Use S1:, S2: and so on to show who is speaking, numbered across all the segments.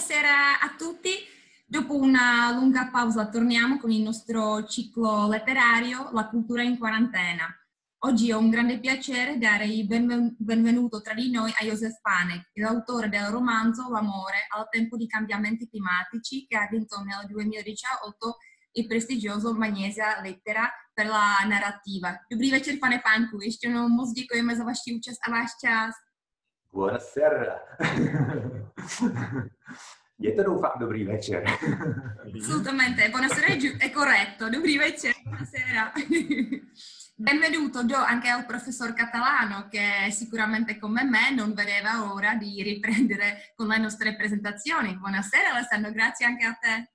S1: buonasera a tutti. Dopo una lunga pausa torniamo con il nostro ciclo letterario La cultura in quarantena. Oggi ho un grande piacere dare il benvenuto tra di noi a Josef Panek, l'autore del romanzo L'amore al tempo di cambiamenti climatici che ha vinto nel 2018 il prestigioso Magnesia Lettera per la narrativa. Dobrý večer, pane Pánku, ještě jednou moc děkujeme za vaši účast a váš čas.
S2: Buonasera. Je to doufám dobrý večer.
S1: Assolutamente, buonasera è, corretto, dobrý večer, buonasera. Benvenuto Do anche al professor Catalano che sicuramente come me non vedeva ora di riprendere con le nostre presentazioni. Buonasera Alessandro, grazie anche a te.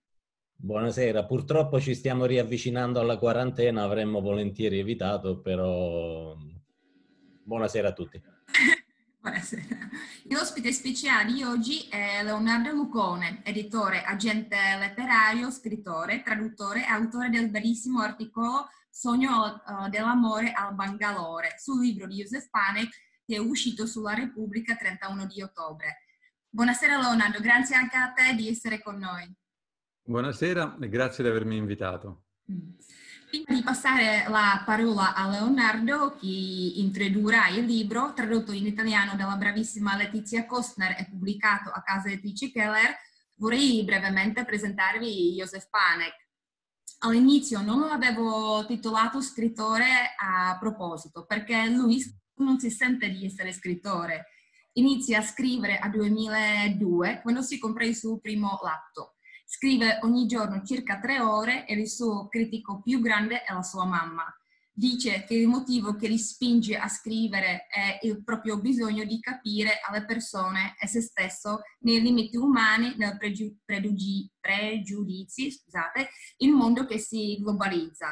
S3: Buonasera, purtroppo ci stiamo riavvicinando alla quarantena, avremmo volentieri evitato, però buonasera a tutti.
S1: Buonasera. L'ospite speciale di oggi è Leonardo Lucone, editore, agente letterario, scrittore, traduttore e autore del bellissimo articolo Sogno uh, dell'amore al Bangalore sul libro di Joseph Panek che è uscito sulla Repubblica 31 di ottobre. Buonasera Leonardo, grazie anche a te di essere con noi.
S4: Buonasera e grazie di avermi invitato.
S1: Mm. Prima di passare la parola a Leonardo, che introdurrà il libro, tradotto in italiano dalla bravissima Letizia Kostner e pubblicato a casa editrice Keller, vorrei brevemente presentarvi Josef Panek. All'inizio non l'avevo titolato scrittore a proposito, perché lui non si sente di essere scrittore. Inizia a scrivere a 2002, quando si compra il suo primo laptop Scrive ogni giorno circa tre ore e il suo critico più grande è la sua mamma. Dice che il motivo che li spinge a scrivere è il proprio bisogno di capire alle persone e se stesso nei limiti umani, nei pregiu- pregiudizi, pregiudizi, scusate, il mondo che si globalizza.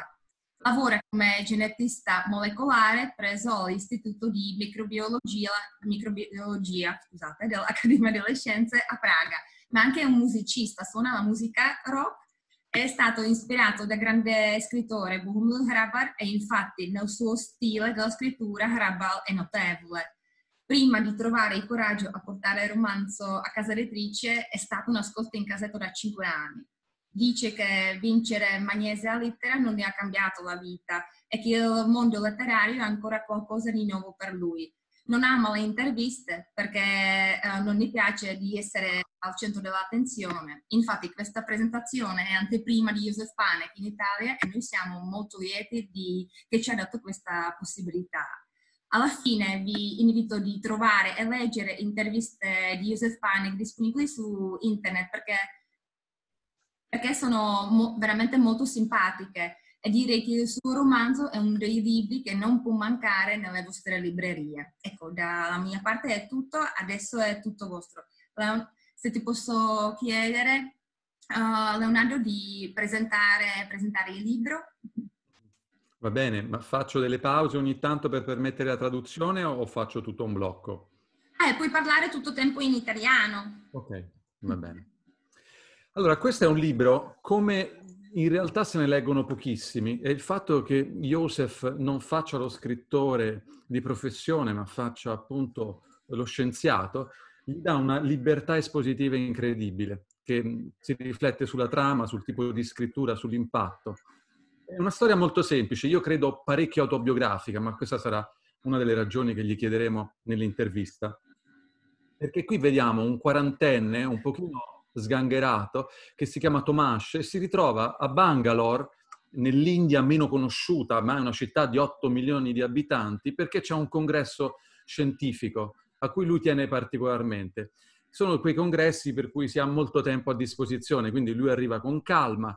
S1: Lavora come genetista molecolare presso all'Istituto di Microbiologia, microbiologia scusate, dell'Accademia delle Scienze a Praga ma anche un musicista, suona la musica rock, è stato ispirato da grande scrittore Bohumil Hrabal e infatti nel suo stile della scrittura Hrabal è notevole. Prima di trovare il coraggio a portare il romanzo a casa editrice è stato nascosto in casetto da cinque anni. Dice che vincere Magnesia Littera non ne ha cambiato la vita e che il mondo letterario è ancora qualcosa di nuovo per lui non ama le interviste perché eh, non gli piace di essere al centro dell'attenzione. Infatti questa presentazione è anteprima di Joseph Panek in Italia e noi siamo molto lieti di, che ci ha dato questa possibilità. Alla fine vi invito a trovare e leggere interviste di Joseph Panek disponibili su internet perché, perché sono mo- veramente molto simpatiche e direi che il suo romanzo è uno dei libri che non può mancare nelle vostre librerie. Ecco, dalla mia parte è tutto, adesso è tutto vostro. Se ti posso chiedere, uh, Leonardo, di presentare, presentare il libro.
S4: Va bene, ma faccio delle pause ogni tanto per permettere la traduzione o faccio tutto un blocco?
S1: Eh, puoi parlare tutto il tempo in italiano.
S4: Ok, va bene. Allora, questo è un libro come in realtà se ne leggono pochissimi e il fatto che Joseph non faccia lo scrittore di professione, ma faccia appunto lo scienziato, gli dà una libertà espositiva incredibile, che si riflette sulla trama, sul tipo di scrittura, sull'impatto. È una storia molto semplice, io credo parecchio autobiografica, ma questa sarà una delle ragioni che gli chiederemo nell'intervista. Perché qui vediamo un quarantenne un pochino sgangherato che si chiama Tomash e si ritrova a Bangalore, nell'India meno conosciuta, ma è una città di 8 milioni di abitanti, perché c'è un congresso scientifico a cui lui tiene particolarmente. Sono quei congressi per cui si ha molto tempo a disposizione, quindi lui arriva con calma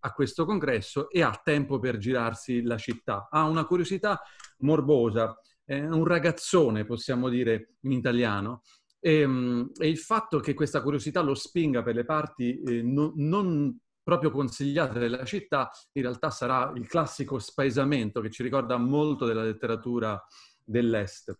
S4: a questo congresso e ha tempo per girarsi la città. Ha una curiosità morbosa, è un ragazzone, possiamo dire in italiano, e, ehm, e, il fatto che questa curiosità lo spinga per le parti eh, no, non proprio consigliate della città, in realtà sarà il classico spaesamento che ci ricorda molto della letteratura dell'Est.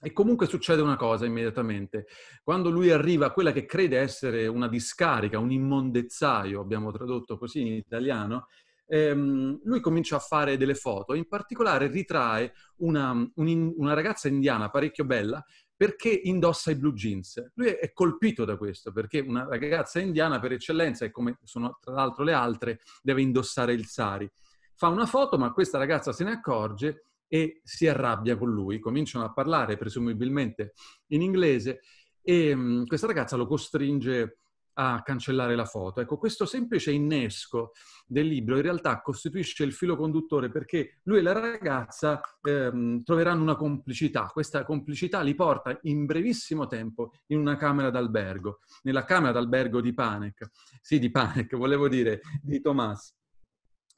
S4: E comunque succede una cosa immediatamente. Quando lui arriva a quella che crede essere una discarica, un immondezzaio, abbiamo tradotto così in italiano, ehm, lui comincia a fare delle foto. In particolare ritrae una, un, una ragazza indiana parecchio bella perché indossa i blue jeans. Lui è colpito da questo, perché una ragazza indiana per eccellenza, e come sono tra l'altro le altre, deve indossare il sari. Fa una foto, ma questa ragazza se ne accorge e si arrabbia con lui. Cominciano a parlare presumibilmente in inglese e um, questa ragazza lo costringe a cancellare la foto. Ecco, questo semplice innesco del libro in realtà costituisce il filo conduttore perché lui e la ragazza ehm, troveranno una complicità. Questa complicità li porta in brevissimo tempo in una camera d'albergo, nella camera d'albergo di Panek, sì di Panek, volevo dire, di Thomas.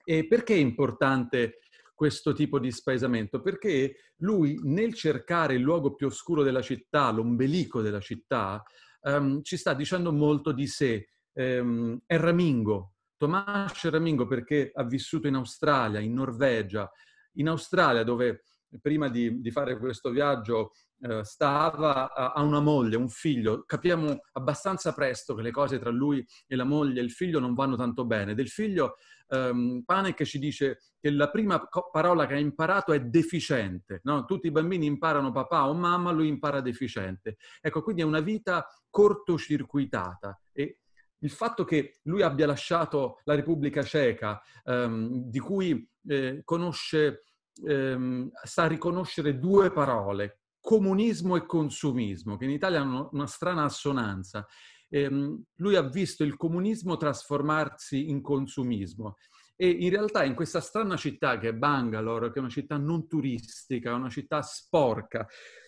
S4: E perché è importante questo tipo di spaesamento? Perché lui nel cercare il luogo più oscuro della città, l'ombelico della città, um, ci sta dicendo molto di sé. Um, è Ramingo, Tomas Ramingo perché ha vissuto in Australia, in Norvegia, in Australia dove prima di, di fare questo viaggio eh, stava, ha una moglie, un figlio. Capiamo abbastanza presto che le cose tra lui e la moglie e il figlio non vanno tanto bene. Del figlio um, Panek ci dice che la prima co- parola che ha imparato è deficiente. No? Tutti i bambini imparano papà o mamma, lui impara deficiente. Ecco, quindi è una vita cortocircuitata e il fatto che lui abbia lasciato la Repubblica Ceca, um, di cui eh, conosce, um, sa riconoscere due parole, comunismo e consumismo, che in Italia hanno una strana assonanza ehm, lui ha visto il comunismo trasformarsi in consumismo. E in realtà in questa strana città che è Bangalore, che è una città non turistica, una città sporca,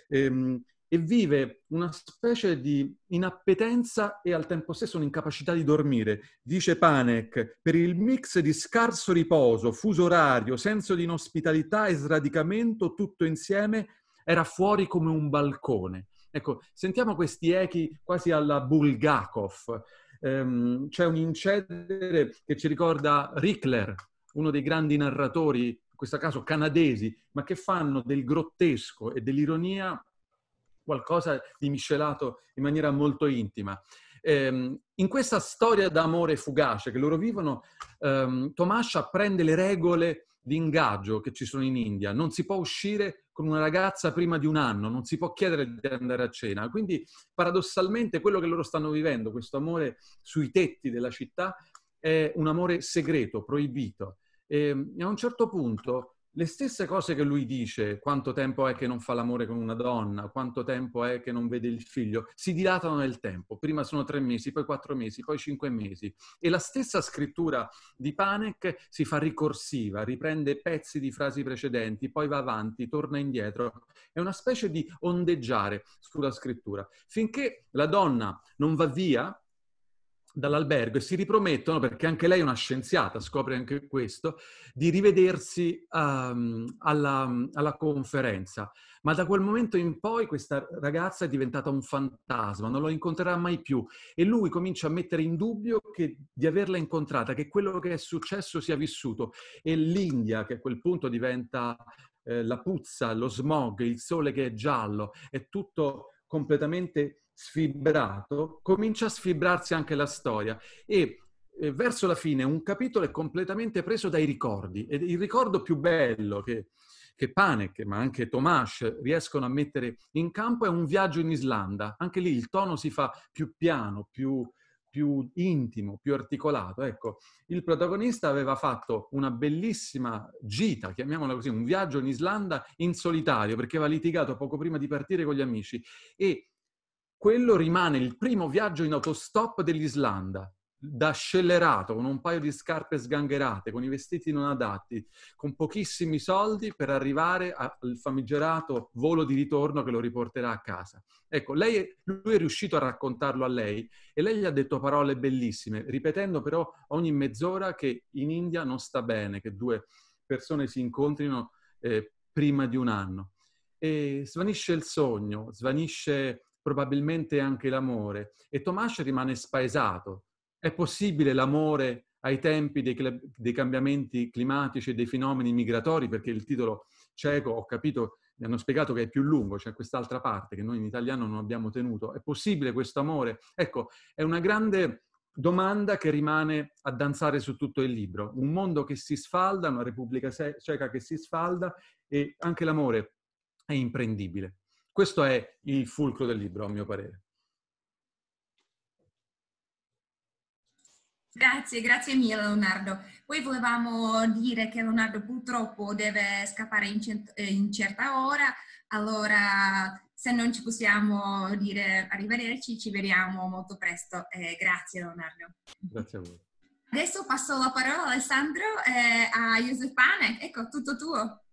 S4: ehm, e vive una specie di inappetenza e al tempo stesso un'incapacità di dormire. Dice Panek, per il mix di scarso riposo, fuso orario, senso di inospitalità e sradicamento, tutto insieme era fuori come un balcone. Ecco, sentiamo questi echi quasi alla Bulgakov. Um, c'è un incedere che ci ricorda Rickler, uno dei grandi narratori, in questo caso canadesi, ma che fanno del grottesco e dell'ironia qualcosa di miscelato in maniera molto intima. Um, in questa storia d'amore fugace che loro vivono, um, Tomas apprende le regole di ingaggio che ci sono in India. Non si può uscire con una ragazza prima di un anno, non si può chiedere di andare a cena. Quindi paradossalmente quello che loro stanno vivendo, questo amore sui tetti della città, è un amore segreto, proibito. E a un certo punto le stesse cose che lui dice, quanto tempo è che non fa l'amore con una donna, quanto tempo è che non vede il figlio, si dilatano nel tempo. Prima sono tre mesi, poi quattro mesi, poi cinque mesi. E la stessa scrittura di Panek si fa ricorsiva, riprende pezzi di frasi precedenti, poi va avanti, torna indietro. È una specie di ondeggiare sulla scrittura. Finché la donna non va via, dall'albergo e si ripromettono, perché anche lei è una scienziata, scopre anche questo, di rivedersi um, alla, alla, conferenza. Ma da quel momento in poi questa ragazza è diventata un fantasma, non lo incontrerà mai più e lui comincia a mettere in dubbio che, di averla incontrata, che quello che è successo sia vissuto e l'India che a quel punto diventa eh, la puzza, lo smog, il sole che è giallo, è tutto completamente sfibrato, comincia a sfibrarsi anche la storia e eh, verso la fine un capitolo è completamente preso dai ricordi ed il ricordo più bello che, che Panek ma anche Tomas riescono a mettere in campo è un viaggio in Islanda. Anche lì il tono si fa più piano, più, più intimo, più articolato. Ecco, il protagonista aveva fatto una bellissima gita, chiamiamola così, un viaggio in Islanda in solitario perché aveva litigato poco prima di partire con gli amici e quello rimane il primo viaggio in autostop dell'Islanda, da scellerato, con un paio di scarpe sgangherate, con i vestiti non adatti, con pochissimi soldi per arrivare al famigerato volo di ritorno che lo riporterà a casa. Ecco, lei, lui è riuscito a raccontarlo a lei e lei gli ha detto parole bellissime, ripetendo però ogni mezz'ora che in India non sta bene che due persone si incontrino eh, prima di un anno. E svanisce il sogno, svanisce probabilmente anche l'amore. E Tomas rimane spaesato. È possibile l'amore ai tempi dei, dei, cambiamenti climatici e dei fenomeni migratori? Perché il titolo cieco, ho capito, mi hanno spiegato che è più lungo, c'è quest'altra parte che noi in italiano non abbiamo tenuto. È possibile questo amore? Ecco, è una grande domanda che rimane a danzare su tutto il libro. Un mondo che si sfalda, una Repubblica Ceca che si sfalda e anche l'amore è imprendibile. Questo è il fulcro del libro, a mio parere.
S1: Grazie, grazie mille Leonardo. Poi volevamo dire che Leonardo purtroppo deve scappare in, cent- in certa ora, allora se non ci possiamo dire arrivederci, ci vediamo molto presto. Eh, grazie Leonardo.
S4: Grazie a voi.
S1: Adesso passo la parola a Alessandro eh, a Josef Panek. Ecco, tutto tuo.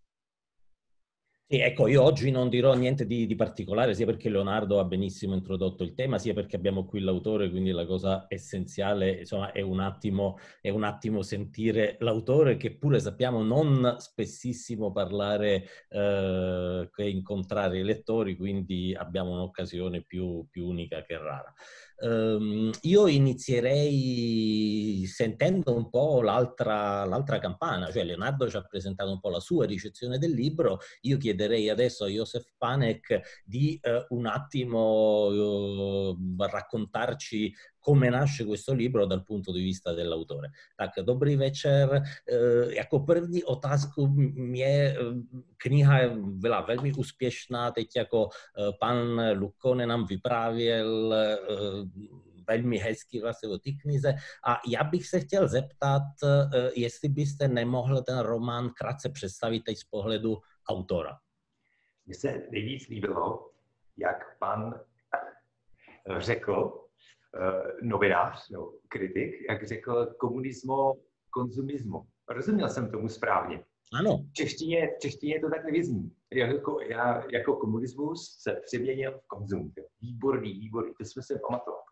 S3: Sì, ecco, io oggi non dirò niente di, di, particolare, sia perché Leonardo ha benissimo introdotto il tema, sia perché abbiamo qui l'autore, quindi la cosa essenziale, insomma, è un attimo, è un attimo sentire l'autore, che pure sappiamo non spessissimo parlare eh, che incontrare i lettori, quindi abbiamo un'occasione più, più unica che rara. Um, io inizierei sentendo un po' l'altra, l'altra, campana, cioè Leonardo ci ha presentato un po' la sua ricezione del libro, io chiederei adesso a Josef Panek di uh, un attimo uh, raccontarci come nasce questo libro dal punto di vista dell'autore. Tak, dobrý večer. Jako první otázku mě kniha byla velmi úspěšná, teď jako pan Lukone nám vyprávěl velmi hezky vlastně o té knize. A já bych se chtěl zeptat, jestli byste nemohl ten román krátce představit teď z pohledu autora.
S2: Mně se nejvíc líbilo, jak pan řekl, novinář, no, kritik, jak řekl komunismo, konzumismo. Rozuměl jsem tomu správně.
S3: Ano.
S2: V češtině, v češtině to tak nevyzní. Jako, já, jako komunismus se přeměnil v konzum. Výborný, výborný, to jsme se pamatovat.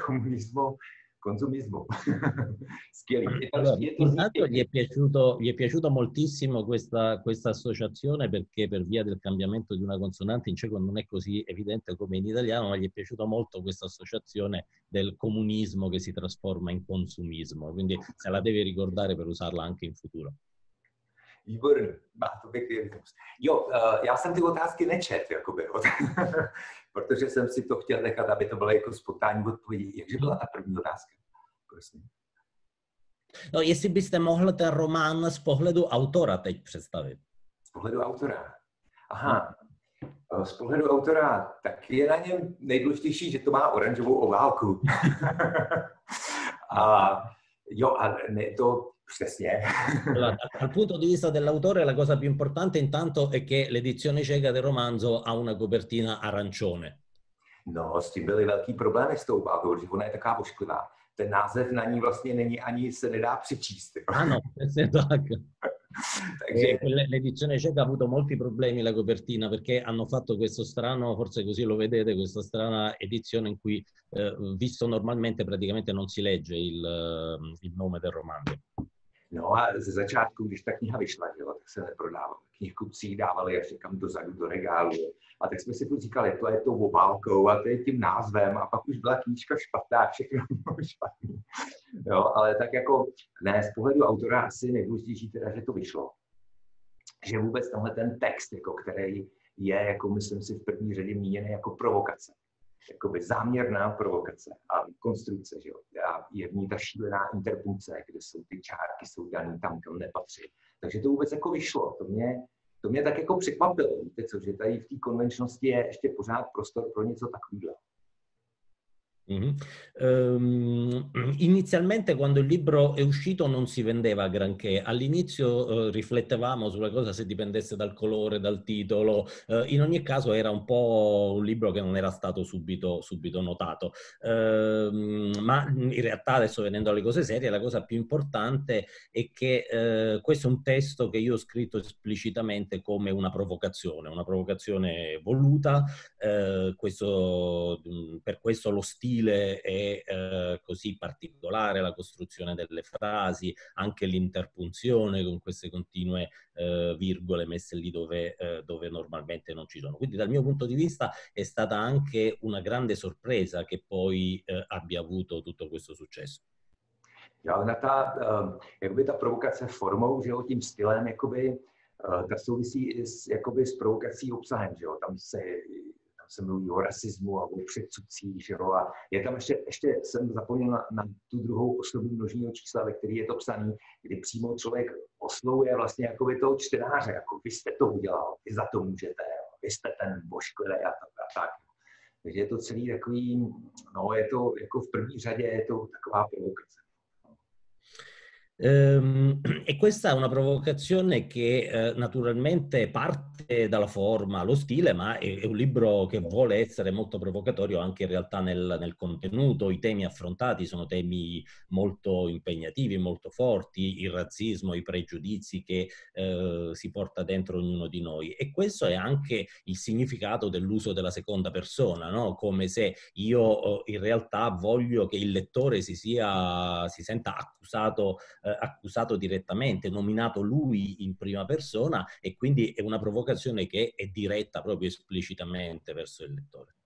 S2: Komunismo, consumismo.
S3: allora, intanto gli è, piaciuto, gli è piaciuto moltissimo questa, questa, associazione perché per via del cambiamento di una consonante in ceco non è così evidente come in italiano, ma gli è piaciuto molto questa associazione del comunismo che si trasforma in consumismo, quindi se la deve ricordare per usarla anche in futuro.
S2: Výborný, má to pěkný rytmus. Jo, uh, já jsem ty otázky nečet, jakoby, protože jsem si to chtěl nechat, aby to bylo jako spontánní odpovědi. Jakže byla ta první otázka? Prosím.
S3: No, jestli byste mohl ten román z pohledu autora teď představit.
S2: Z pohledu autora? Aha. No. Z pohledu autora, tak je na něm nejdůležitější, že to má oranžovou oválku. a jo, a ne, to Přesně.
S3: Allora, dal punto di vista dell'autore la cosa più importante intanto è che l'edizione cieca del romanzo ha una copertina arancione.
S2: No, s tím byly velký problémy s tou bábou, že ona je taková ošklivá. Ten název na ní vlastně není ani se nedá přečíst.
S3: Ah no, tak. Takže... L'edizione cieca ha avuto molti problemi la copertina perché hanno fatto questo strano, forse così lo vedete, questa strana edizione in cui, eh, visto normalmente, praticamente non si legge il, il nome del romanzo.
S2: No a ze začátku, když ta kniha vyšla, jo, tak se neprodávala. Knihkupci dávali až někam dozadu do regálu. A tak jsme si tu říkali, to je tou obálkou a to je tím názvem. A pak už byla knížka špatná, všechno bylo špatný. Jo, ale tak jako, ne, z pohledu autora asi nejdůležitější teda, že to vyšlo. Že vůbec tenhle ten text, jako, který je, jako myslím si, v první řadě míněný jako provokace jakoby záměrná provokace a konstrukce, že jo. A je v ní ta šílená interpunkce, kde jsou ty čárky, jsou daný tam, kam nepatří. Takže to vůbec jako vyšlo. To mě, to mě tak jako překvapilo, víte co, že tady v té konvenčnosti je ještě pořád prostor pro něco takového.
S3: Mm-hmm. Um, inizialmente quando il libro è uscito non si vendeva granché, all'inizio uh, riflettevamo sulla cosa se dipendesse dal colore, dal titolo, uh, in ogni caso era un po' un libro che non era stato subito, subito notato, uh, ma in realtà adesso venendo alle cose serie la cosa più importante è che eh, questo è un testo che io ho scritto esplicitamente come una provocazione, una provocazione voluta, questo, per questo lo stile stile è eh, così particolare, la costruzione delle frasi, anche l'interpunzione con queste continue eh, virgole messe lì dove, eh, dove, normalmente non ci sono. Quindi dal mio punto di vista è stata anche una grande sorpresa che poi eh, abbia avuto tutto questo successo.
S2: Jo, ona ta, uh, jakoby ta provokace formou, že jo, tím stylem, jakoby, uh, ta souvisí s, jakoby s provokací obsahem, že jo, tam se se mluví o rasismu a o předsudcích, jo, a je tam ještě, ještě jsem zapomněl na, na tu druhou osobu množního čísla, ve který je to psaný, kdy přímo člověk oslovuje vlastně jako by toho čtenáře, jako vy jste to udělal, vy za to můžete, vy jste ten božkvělý a tak. A tak. Takže je to celý takový, no je to jako v první řadě je to taková provokace.
S3: Ehm, e questa è una provocazione che eh, naturalmente parte dalla forma, lo stile, ma è, un libro che vuole essere molto provocatorio anche in realtà nel, nel, contenuto. I temi affrontati sono temi molto impegnativi, molto forti, il razzismo, i pregiudizi che eh, si porta dentro ognuno di noi. E questo è anche il significato dell'uso della seconda persona, no? come se io oh, in realtà voglio che il lettore si, sia, si senta accusato. Eh, accusato direttamente, nominato lui in prima persona e quindi è una provocazione che è diretta proprio esplicitamente verso il lettore.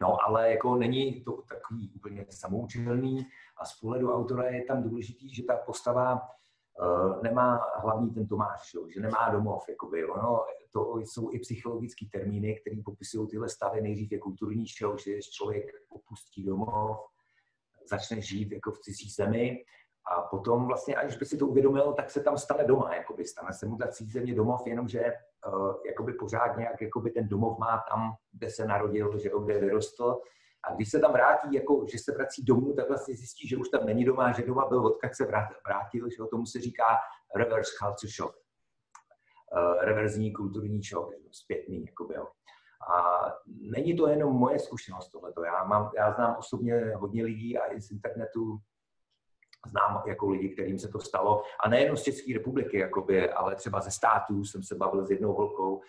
S2: No, ale jako není to takový úplně samoučelný a z pohledu autora je tam důležitý, že ta postava uh, nemá hlavní ten Tomáš, jo, že nemá domov. Jakoby, ono, to jsou i psychologické termíny, které popisují tyhle stavy. Nejdřív je kulturní šok, že člověk opustí domov, začne žít jako v cizí zemi a potom vlastně, aniž by si to uvědomil, tak se tam stane doma, jakoby stane se mu ta země domov, jenomže uh, jakoby pořád nějak jakoby ten domov má tam, kde se narodil, že kde vyrostl. A když se tam vrátí, jako, že se vrací domů, tak vlastně zjistí, že už tam není doma, že doma byl, odkud se vrátil, že o tomu se říká reverse culture shock. Uh, reverzní kulturní šok, zpětný, jakoby, jo. A není to jenom moje zkušenost tohleto. Já, mám, já znám osobně hodně lidí a i z internetu znám jako lidi, kterým se to stalo. A nejenom z České republiky, jakoby, ale třeba ze států jsem se bavil s jednou holkou,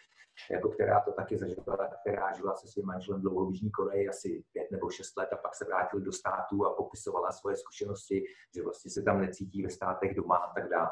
S2: jako která to taky zažila, která žila se svým manželem dlouho v Jižní Koreji, asi pět nebo šest let a pak se vrátili do států a popisovala svoje zkušenosti, že vlastně se tam necítí ve státech doma a tak dále.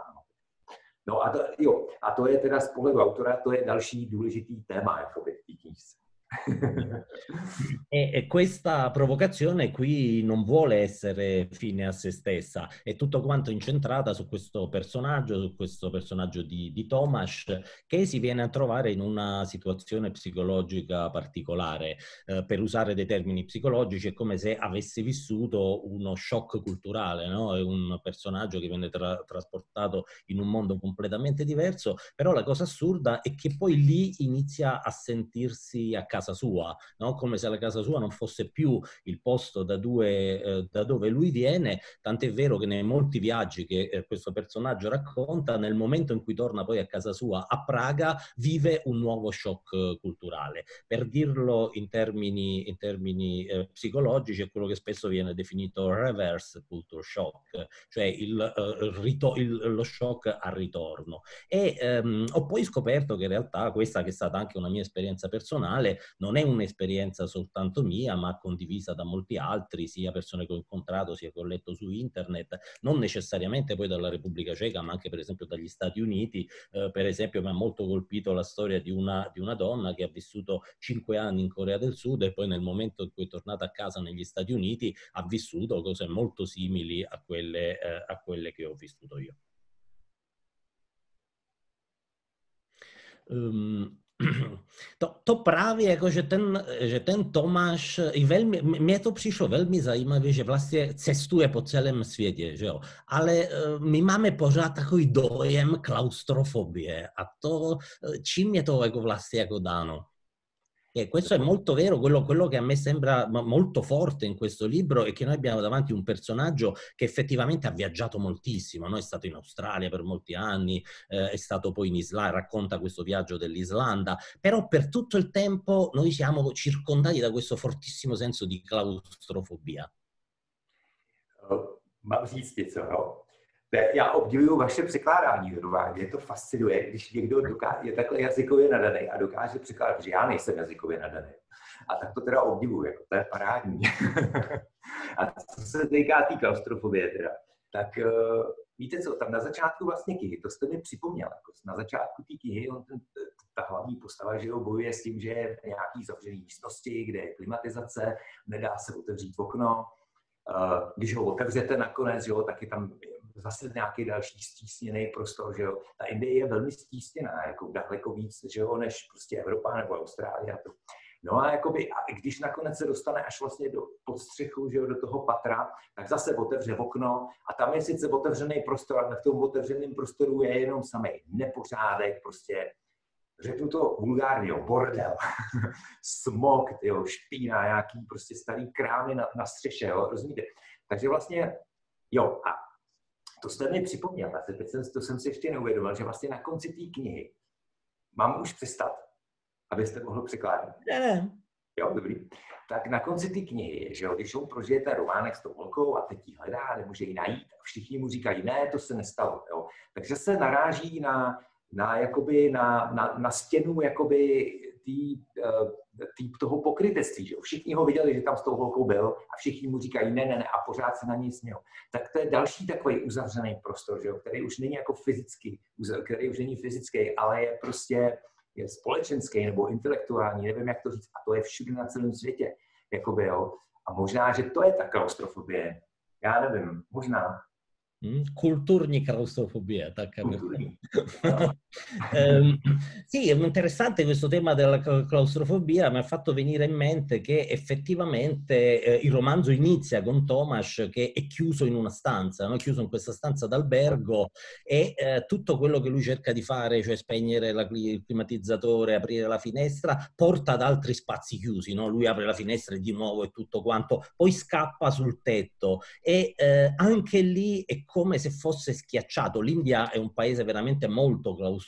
S2: No a to, jo, a to je teda z pohledu autora, to je další důležitý téma, jakoby, v té knížce.
S3: e, e, questa provocazione qui non vuole essere fine a se stessa, è tutto quanto incentrata su questo personaggio, su questo personaggio di, di Tomas che si viene a trovare in una situazione psicologica particolare. Eh, per usare dei termini psicologici è come se avesse vissuto uno shock culturale, no? è un personaggio che viene tra- trasportato in un mondo completamente diverso, però la cosa assurda è che poi lì inizia a sentirsi a casa casa sua, no? come se la casa sua non fosse più il posto da, due, eh, da dove lui viene, tant'è vero che nei molti viaggi che eh, questo personaggio racconta, nel momento in cui torna poi a casa sua a Praga, vive un nuovo shock eh, culturale. Per dirlo in termini, in termini eh, psicologici, è quello che spesso viene definito reverse culture shock, cioè il, eh, rito- il, lo shock al ritorno. E ehm, ho poi scoperto che in realtà questa, che è stata anche una mia esperienza personale, non è un'esperienza soltanto mia, ma condivisa da molti altri, sia persone che ho incontrato, sia che ho letto su internet, non necessariamente poi dalla Repubblica Ceca, ma anche per esempio dagli Stati Uniti. Eh, per esempio mi ha molto colpito la storia di una, di una donna che ha vissuto cinque anni in Corea del Sud e poi nel momento in cui è tornata a casa negli Stati Uniti ha vissuto cose molto simili a quelle, eh, a quelle che ho vissuto io. Um, To, to právě jako, že ten, že ten Tomáš, i velmi, mně to přišlo velmi zajímavé, že vlastně cestuje po celém světě, že jo. Ale eh, my máme pořád takový dojem klaustrofobie a to, eh, čím je to jako vlastně jako dáno? E questo è molto vero, quello, quello, che a me sembra molto forte in questo libro è che noi abbiamo davanti un personaggio che effettivamente ha viaggiato moltissimo, no? è stato in Australia per molti anni, eh, è stato poi in Islanda, racconta questo viaggio dell'Islanda, però per tutto il tempo noi siamo circondati da questo fortissimo senso di claustrofobia.
S2: Mám říct něco, no. Já obdivuju vaše překládání, mě to fascinuje, když někdo dokáže, je takhle jazykově nadaný a dokáže překládat, protože já nejsem jazykově nadaný. A tak to teda obdivuju, jako to je parádní. a co se týká té klaustrofobie teda, tak uh, víte co, tam na začátku vlastně knihy, to jste mi připomněl, jako na začátku té knihy, on ten, ta hlavní postava, že jo, bojuje s tím, že je v nějaký zavřený místnosti, kde je klimatizace, nedá se otevřít okno, uh, když ho otevřete nakonec, jo, tak je tam zase nějaký další stísněný prostor, že jo. Ta Indie je velmi stísněná, jako daleko víc, že jo, než prostě Evropa nebo Austrálie. To. No a, jakoby, a když nakonec se dostane až vlastně do podstřechu, že jo, do toho patra, tak zase otevře okno a tam je sice otevřený prostor, ale v tom otevřeném prostoru je jenom samý nepořádek, prostě řeknu to vulgárně, bordel, smog, jo, špína, nějaký prostě starý krámy na, na střeše, jo, rozumíte? Takže vlastně, jo, a to jste mi připomněl, a teď jsem, to jsem si ještě neuvědomil, že vlastně na konci té knihy mám už přestat, abyste mohl překládat.
S3: Ne, ne.
S2: Jo, dobrý. Tak na konci té knihy, že jo, když on prožije ten románek s tou holkou a teď ji hledá, nemůže ji najít a všichni mu říkají, ne, to se nestalo. Jo. Takže se naráží na, na, jakoby, na, na, na stěnu jakoby tý, uh, tý, toho pokrytectví. Že? Všichni ho viděli, že tam s tou holkou byl a všichni mu říkají ne, ne, ne a pořád se na něj směl. Tak to je další takový uzavřený prostor, že? který už není jako fyzický, který už není fyzický, ale je prostě je společenský nebo intelektuální, nevím, jak to říct, a to je všude na celém světě. Jakoby, jo. A možná, že to je ta klaustrofobie. Já nevím, možná.
S3: Mm, culturni claustrofobia, culturni. eh, sì, è interessante questo tema della claustrofobia, mi ha fatto venire in mente che effettivamente eh, il romanzo inizia con Tomas che è chiuso in una stanza, no? chiuso in questa stanza d'albergo e eh, tutto quello che lui cerca di fare, cioè spegnere la, il climatizzatore, aprire la finestra, porta ad altri spazi chiusi, no? lui apre la finestra e di nuovo è tutto quanto, poi scappa sul tetto e eh, anche lì è come se fosse schiacciato. L'India è un paese veramente molto claustrofobico,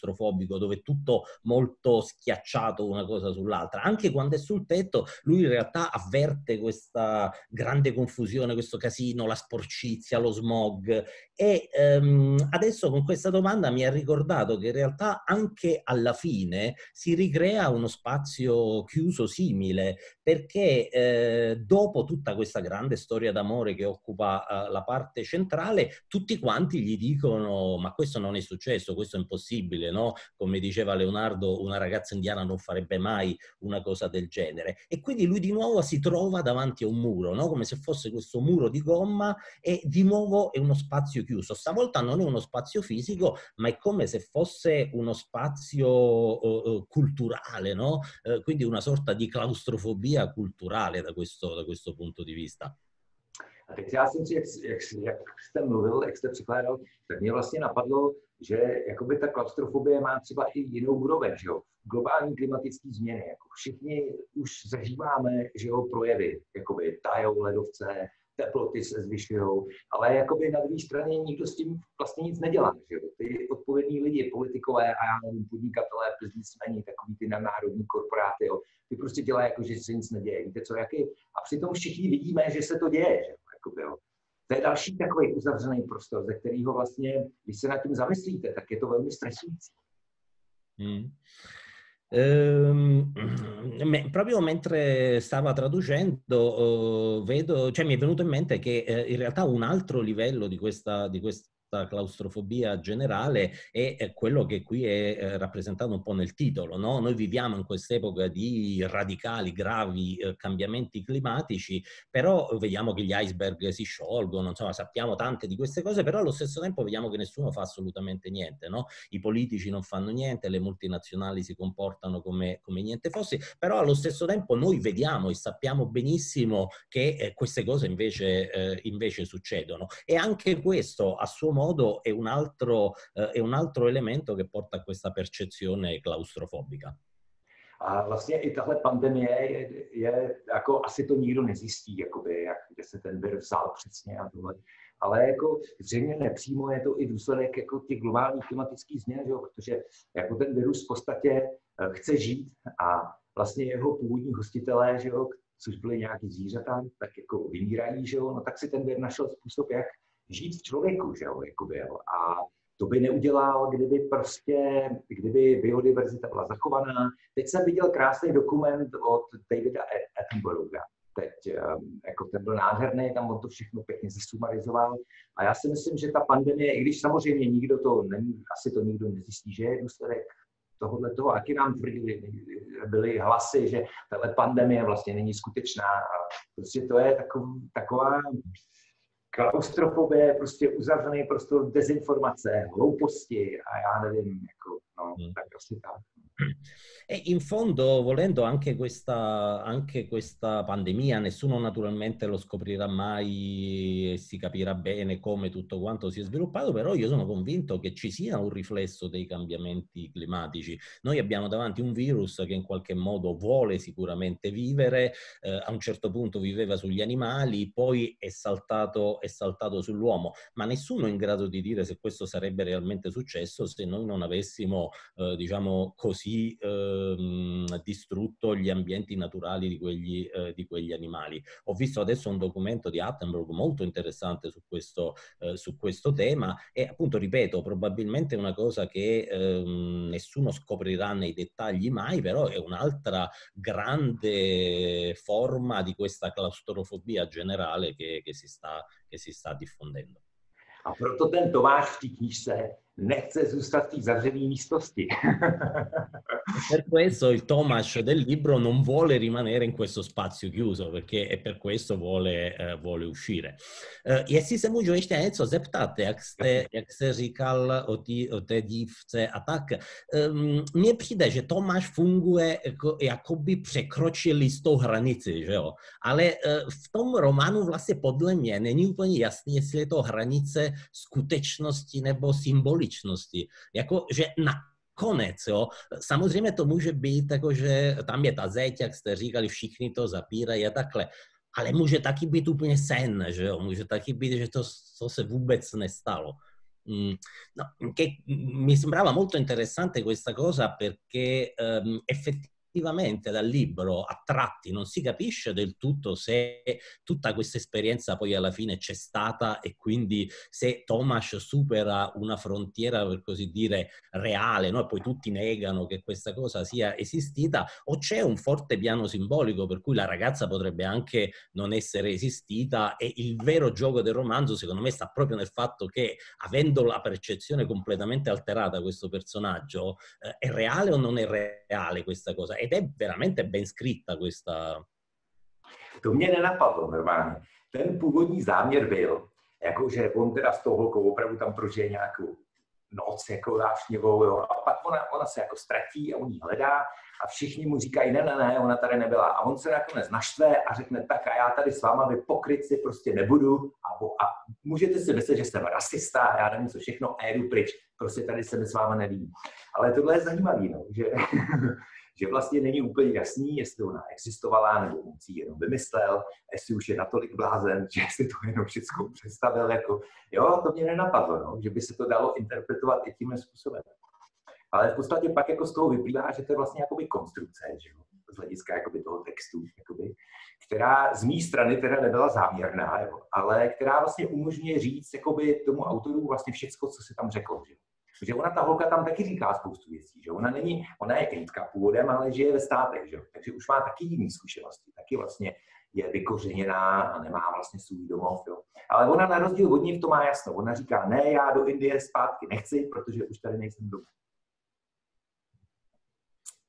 S3: dove è tutto molto schiacciato una cosa sull'altra. Anche quando è sul tetto, lui in realtà avverte questa grande confusione, questo casino, la sporcizia, lo smog. E ehm, adesso con questa domanda mi ha ricordato che in realtà anche alla fine si ricrea uno spazio chiuso simile, perché eh, dopo tutta questa grande storia d'amore che occupa eh, la parte centrale, tutti quanti gli dicono ma questo non è successo, questo è impossibile, no? Come diceva Leonardo, una ragazza indiana non farebbe mai una cosa del genere. E quindi lui di nuovo si trova davanti a un muro, no? Come se fosse questo muro di gomma e di nuovo è uno spazio chiuso. Stavolta non è uno spazio fisico, ma è come se fosse uno spazio uh, culturale, no? Uh, quindi una sorta di claustrofobia culturale da questo, da questo punto di vista.
S2: A já jsem si, jak, jak, jak jste mluvil, jak jste překládal, tak mě vlastně napadlo, že jakoby ta klaustrofobie má třeba i jinou úroveň, že jo? Globální klimatické změny, jako všichni už zažíváme, že jo, projevy, jakoby tajou ledovce, teploty se zvyšují, ale jakoby na druhé straně nikdo s tím vlastně nic nedělá. Že jo? Ty odpovědní lidi, politikové a já nevím, podnikatelé, biznismeni, takový ty národní korporáty, jo? ty prostě dělají jako, že se nic neděje. Víte co, jaký? A přitom všichni vidíme, že se to děje. Že? Jakoby, jo? To je další takový uzavřený prostor, ze kterého vlastně, když se nad tím zamyslíte, tak je to velmi stresující. Hmm.
S3: Ehm, proprio mentre stava traducendo, uh, vedo, cioè mi è venuto in mente che eh, in realtà un altro livello di questa, di questa questa claustrofobia generale è, è quello che qui è eh, rappresentato un po' nel titolo. No? Noi viviamo in quest'epoca di radicali, gravi eh, cambiamenti climatici, però vediamo che gli iceberg si sciolgono, insomma sappiamo tante di queste cose, però allo stesso tempo vediamo che nessuno fa assolutamente niente. No? I politici non fanno niente, le multinazionali si comportano come, come niente fosse, però allo stesso tempo noi vediamo e sappiamo benissimo che eh, queste cose invece, eh, invece succedono. E anche questo a suo modo modo è un altro, eh, è un altro elemento che porta a questa percezione claustrofobica.
S2: A vlastně i tahle pandemie je, je jako asi to nikdo nezjistí, jakoby, jak, kde se ten vir vzal přesně a tohle. Ale jako zřejmě nepřímo je to i důsledek jako těch globálních klimatických změn, že jo? protože jako ten virus v podstatě eh, chce žít a vlastně jeho původní hostitelé, že jo, což byly nějaký zvířata, tak jako vymírají, že jo, no tak si ten vir našel způsob, jak žít v člověku, že jo, jakoby, jo. A to by neudělal, kdyby prostě, kdyby biodiverzita byla zachovaná. Teď jsem viděl krásný dokument od Davida Attenborougha. Teď, um, jako ten byl nádherný, tam on to všechno pěkně zesumarizoval. A já si myslím, že ta pandemie, i když samozřejmě nikdo to, není, asi to nikdo nezjistí, že je důsledek tohohle toho, jaký nám tvrdili, byly hlasy, že tahle pandemie vlastně není skutečná. Prostě to je takov, taková klaustrofobie, prostě uzavřený prostor dezinformace, hlouposti a já nevím, jako, no, hmm. tak asi tak.
S3: E in fondo, volendo anche questa, anche questa, pandemia, nessuno naturalmente lo scoprirà mai e si capirà bene come tutto quanto si è sviluppato, però io sono convinto che ci sia un riflesso dei cambiamenti climatici. Noi abbiamo davanti un virus che in qualche modo vuole sicuramente vivere, eh, a un certo punto viveva sugli animali, poi è saltato, è saltato sull'uomo, ma nessuno è in grado di dire se questo sarebbe realmente successo se noi non avessimo, eh, diciamo così, eh, ehm, distrutto gli ambienti naturali di quegli, eh, di quegli, animali. Ho visto adesso un documento di Attenborough molto interessante su questo, eh, su questo tema e appunto, ripeto, probabilmente è una cosa che ehm, nessuno scoprirà nei dettagli mai, però è un'altra grande forma di questa claustrofobia generale che, che, si, sta, che si sta diffondendo.
S2: A proto ten Tomáš v nechce zůstat v té zavřené místnosti.
S3: per questo il Tomas del libro non vuole rimanere in questo spazio chiuso, perché e per questo vuole, uh, vuole uscire. Uh, jestli se můžu ještě něco zeptat, jak jste, jak jste říkal o, tý, o té dívce a tak, um, mně přijde, že Tomáš funguje jako, jakoby překročil jistou hranici, že jo? Ale uh, v tom románu vlastně podle mě není úplně jasný, jestli je to hranice skutečnosti nebo symboličnosti. Jako, že na konec, jo. Samozřejmě to může být, jako, že tam je ta zeď, jak jste říkali, všichni to zapírají a takhle. Ale může taky být úplně sen, že jo. Může taky být, že to, to se vůbec nestalo. Mm, no, che mi sembrava molto interessante questa cosa perché um, effettivamente effettivamente dal libro a tratti non si capisce del tutto se tutta questa esperienza poi alla fine c'è stata e quindi se Thomas supera una frontiera per così dire reale, no? poi tutti negano che questa cosa sia esistita, o c'è un forte piano simbolico per cui la ragazza potrebbe anche non essere esistita e il vero gioco del romanzo secondo me sta proprio nel fatto che avendo la percezione completamente alterata questo personaggio, eh, è reale o non è reale questa cosa? Ed è veramente ben scritta questa.
S2: To mě nenapadlo normálně. Ten původní záměr byl, jako že on teda s tou holkou opravdu tam prožije nějakou noc jako návštěvou, jo, a pak ona, ona se jako ztratí a on ji hledá a všichni mu říkají, ne, ne, ne, ona tady nebyla. A on se nakonec naštve a řekne, tak a já tady s váma vy pokryci prostě nebudu a, a můžete si myslet, že jsem rasista, já nevím co všechno a jedu pryč, prostě tady se mi s váma nelíbí. Ale tohle je zajímavé, no, že že vlastně není úplně jasný, jestli ona existovala, nebo on si jenom vymyslel, jestli už je natolik blázen, že si to jenom všechno představil. Jako, jo, to mě nenapadlo, no, že by se to dalo interpretovat i tímhle způsobem. Ale v podstatě pak jako z toho vyplývá, že to je vlastně jakoby konstrukce, že jo? z hlediska jakoby toho textu, jakoby, která z mé strany teda nebyla záměrná, jo? ale která vlastně umožňuje říct jakoby tomu autoru vlastně všechno, co se tam řeklo. Že? Protože ona, ta holka tam taky říká spoustu věcí, že ona není, ona je kritka původem, ale žije ve státech, že takže už má taky jiné zkušenosti, taky vlastně je vykořeněná a nemá vlastně svůj domov. Jo. Ale ona na rozdíl od ní v tom má jasno. Ona říká, ne, já do Indie zpátky nechci, protože už tady nejsem doma.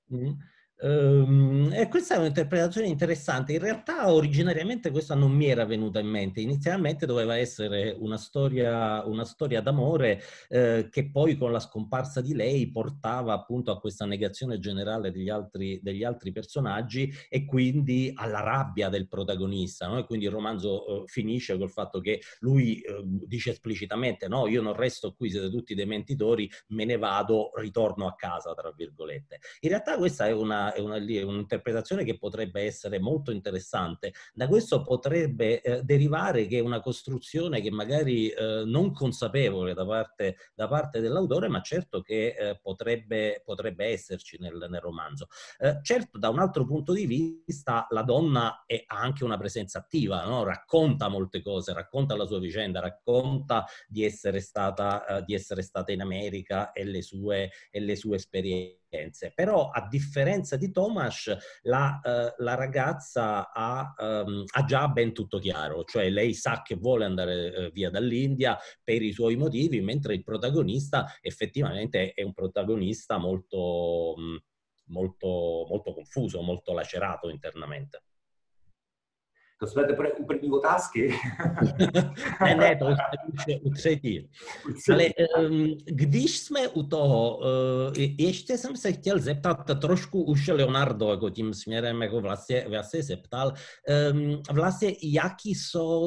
S3: Mm. Um, e questa è un'interpretazione interessante. In realtà originariamente questa non mi era venuta in mente. Inizialmente doveva essere una storia, una storia d'amore eh, che poi con la scomparsa di lei portava appunto a questa negazione generale degli altri, degli altri personaggi e quindi alla rabbia del protagonista. No? E quindi il romanzo eh, finisce col fatto che lui eh, dice esplicitamente no, io non resto qui, siete tutti dei mentitori, me ne vado, ritorno a casa, tra virgolette. In realtà questa è una è, una, è un'interpretazione che potrebbe essere molto interessante. Da questo potrebbe eh, derivare che è una costruzione che magari eh, non consapevole da parte, da parte, dell'autore, ma certo che eh, potrebbe, potrebbe, esserci nel, nel romanzo. Eh, certo, da un altro punto di vista, la donna è, ha anche una presenza attiva, no? racconta molte cose, racconta la sua vicenda, racconta di essere stata, eh, di essere stata in America e le sue, e le sue esperienze però a differenza di Tomas la, uh, la ragazza ha, um, ha, già ben tutto chiaro, cioè lei sa che vuole andare uh, via dall'India per i suoi motivi, mentre il protagonista effettivamente è un protagonista molto, molto, molto confuso, molto lacerato internamente.
S2: To jsme teprve u první otázky.
S3: ne, ne, to už je u třetí. Ale um, když jsme u toho, uh, ještě jsem se chtěl zeptat trošku už Leonardo, jako tím směrem, jako vlastně, vlastně se ptal, um, vlastně jaký jsou,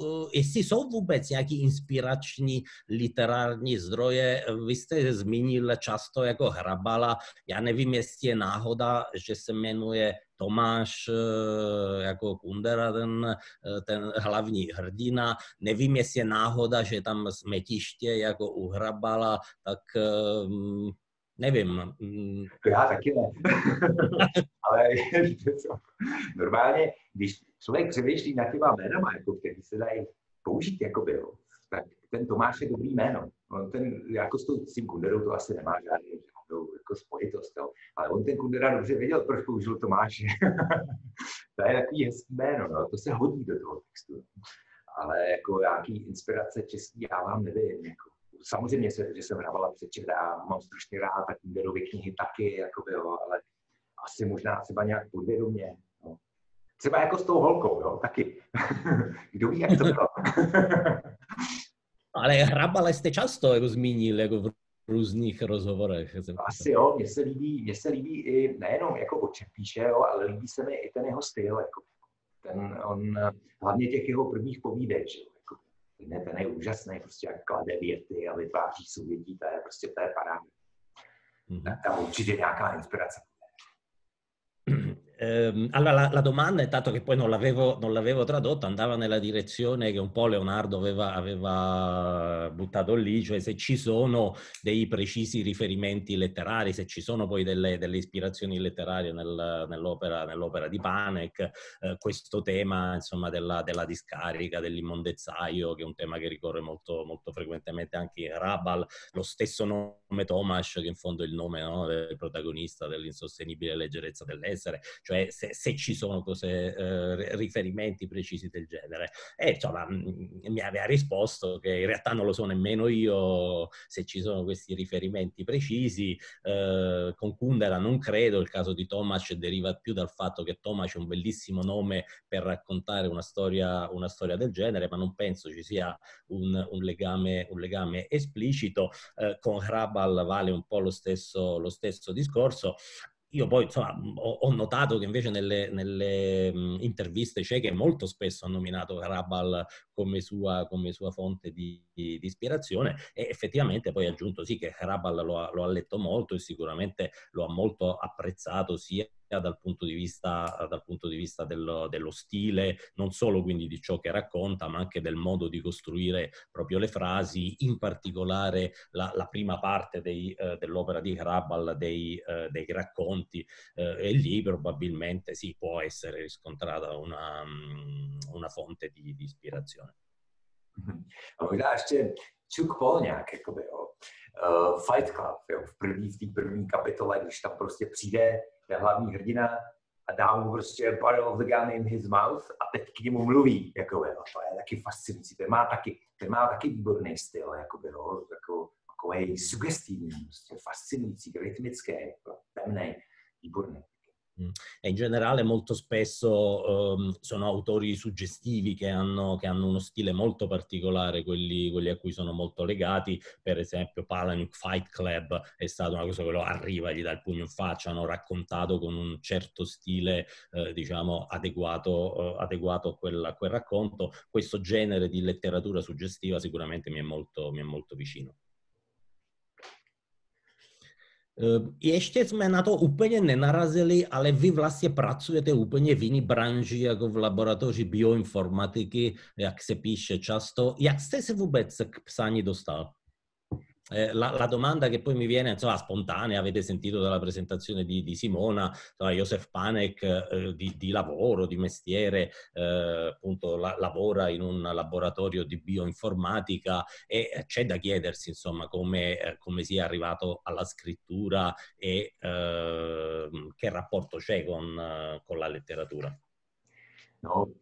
S3: uh, jestli jsou vůbec nějaký inspirační literární zdroje. Vy jste zmínil často jako Hrabala, já nevím, jestli je náhoda, že se jmenuje Tomáš eh, jako Kundera, ten, eh, ten hlavní hrdina. Nevím, jestli je náhoda, že tam smetiště jako uhrabala, tak ehm, nevím.
S2: Já taky ne. Ale normálně, když člověk přemýšlí nad těma jménama, jako, který se dají použít, jako byl, tak ten Tomáš je dobrý jméno. Ten, jako s, tím Kunderou to asi nemá žádný to jako spojitost. Jo. Ale on ten Kundera dobře věděl, proč použil Tomáše. to je takový hezký jméno, no. to se hodí do toho textu. Ale jako nějaký inspirace český já vám nevím. Jako. Samozřejmě, se, že jsem hrávala přečet a mám strašně rád tak Kunderovy knihy taky, jako bylo, ale asi možná třeba nějak podvědomě. No. Třeba jako s tou holkou, jo, taky. Kdo ví, jak to bylo.
S3: ale hrabale jste často jako zmínil, jako v různých rozhovorech.
S2: Asi jo, mně se líbí, mně se líbí i nejenom jako o píše, jo, ale líbí se mi i ten jeho styl, jako ten, on, hlavně těch jeho prvních povídek, že jako, ne, ten je úžasný, prostě jak klade věty a vytváří souvědí, to je prostě, to je paráda. Mm-hmm. Tam určitě nějaká inspirace.
S3: Eh, allora la, la, domanda, intanto che poi non l'avevo, non l'avevo tradotto, andava nella direzione che un po' Leonardo aveva, aveva, buttato lì, cioè se ci sono dei precisi riferimenti letterari, se ci sono poi delle, delle ispirazioni letterarie nel, nell'opera, nell'opera, di Panek, eh, questo tema insomma della, della, discarica, dell'immondezzaio, che è un tema che ricorre molto, molto frequentemente anche in Rabal, lo stesso nome Tomasz, che in fondo è il nome no, del protagonista dell'insostenibile leggerezza dell'essere, cioè cioè se, se ci sono cose, eh, riferimenti precisi del genere. E insomma mh, mi aveva risposto che in realtà non lo so nemmeno io se ci sono questi riferimenti precisi. Eh, con Kundera non credo, il caso di Tomac deriva più dal fatto che Tomac è un bellissimo nome per raccontare una storia, una storia del genere, ma non penso ci sia un, un, legame, un legame, esplicito. Eh, con Hrabal vale un po' lo stesso, lo stesso discorso io poi insomma, ho, notato che invece nelle, nelle interviste cieche molto spesso ha nominato Karabal come sua, come sua fonte di, di, ispirazione e effettivamente poi ha aggiunto sì che Karabal lo ha, lo ha letto molto e sicuramente lo ha molto apprezzato sia dal punto di vista, dal punto di vista dello, dello, stile, non solo quindi di ciò che racconta, ma anche del modo di costruire proprio le frasi, in particolare la, la prima parte dei, eh, dell'opera di Hrabal, dei, eh, dei racconti, eh, e lì probabilmente sì, può essere riscontrata una, mm, una fonte di, di ispirazione.
S2: Možná Chuck Polňák, jako by, jo. Uh, Fight Club, jo, v první, v té první kapitole, když tam prostě přijde ten hlavní hrdina a dá mu prostě barrel of the gun in his mouth a teď k němu mluví, jako jo, to je taky fascinující, ten má taky, ten má taky výborný styl, jako jo, jako, takový sugestivní, prostě fascinující, rytmický, temný, výborný.
S3: E in generale molto spesso um, sono autori suggestivi che hanno, che hanno, uno stile molto particolare, quelli, quelli, a cui sono molto legati. Per esempio Palaniuk Fight Club è stata una cosa che lo arriva, gli dà il pugno in faccia, hanno raccontato con un certo stile, eh, diciamo, adeguato, eh, adeguato a, quel, a, quel, racconto. Questo genere di letteratura suggestiva sicuramente mi è molto, mi è molto vicino. Ještě jsme na to úplně nenarazili, ale vy vlastně pracujete úplně v jiný branži, jako v laboratoři bioinformatiky, jak se píše často. Jak jste se vůbec k psání dostal? Eh, la, la, domanda che poi mi viene insomma, spontanea, avete sentito dalla presentazione di, di Simona, insomma, Josef Panek eh, di, di, lavoro, di mestiere, eh, appunto la, lavora in un laboratorio di bioinformatica e c'è da chiedersi insomma come, eh, come sia arrivato alla scrittura e ehm, che rapporto c'è con, eh, con la letteratura.
S2: No,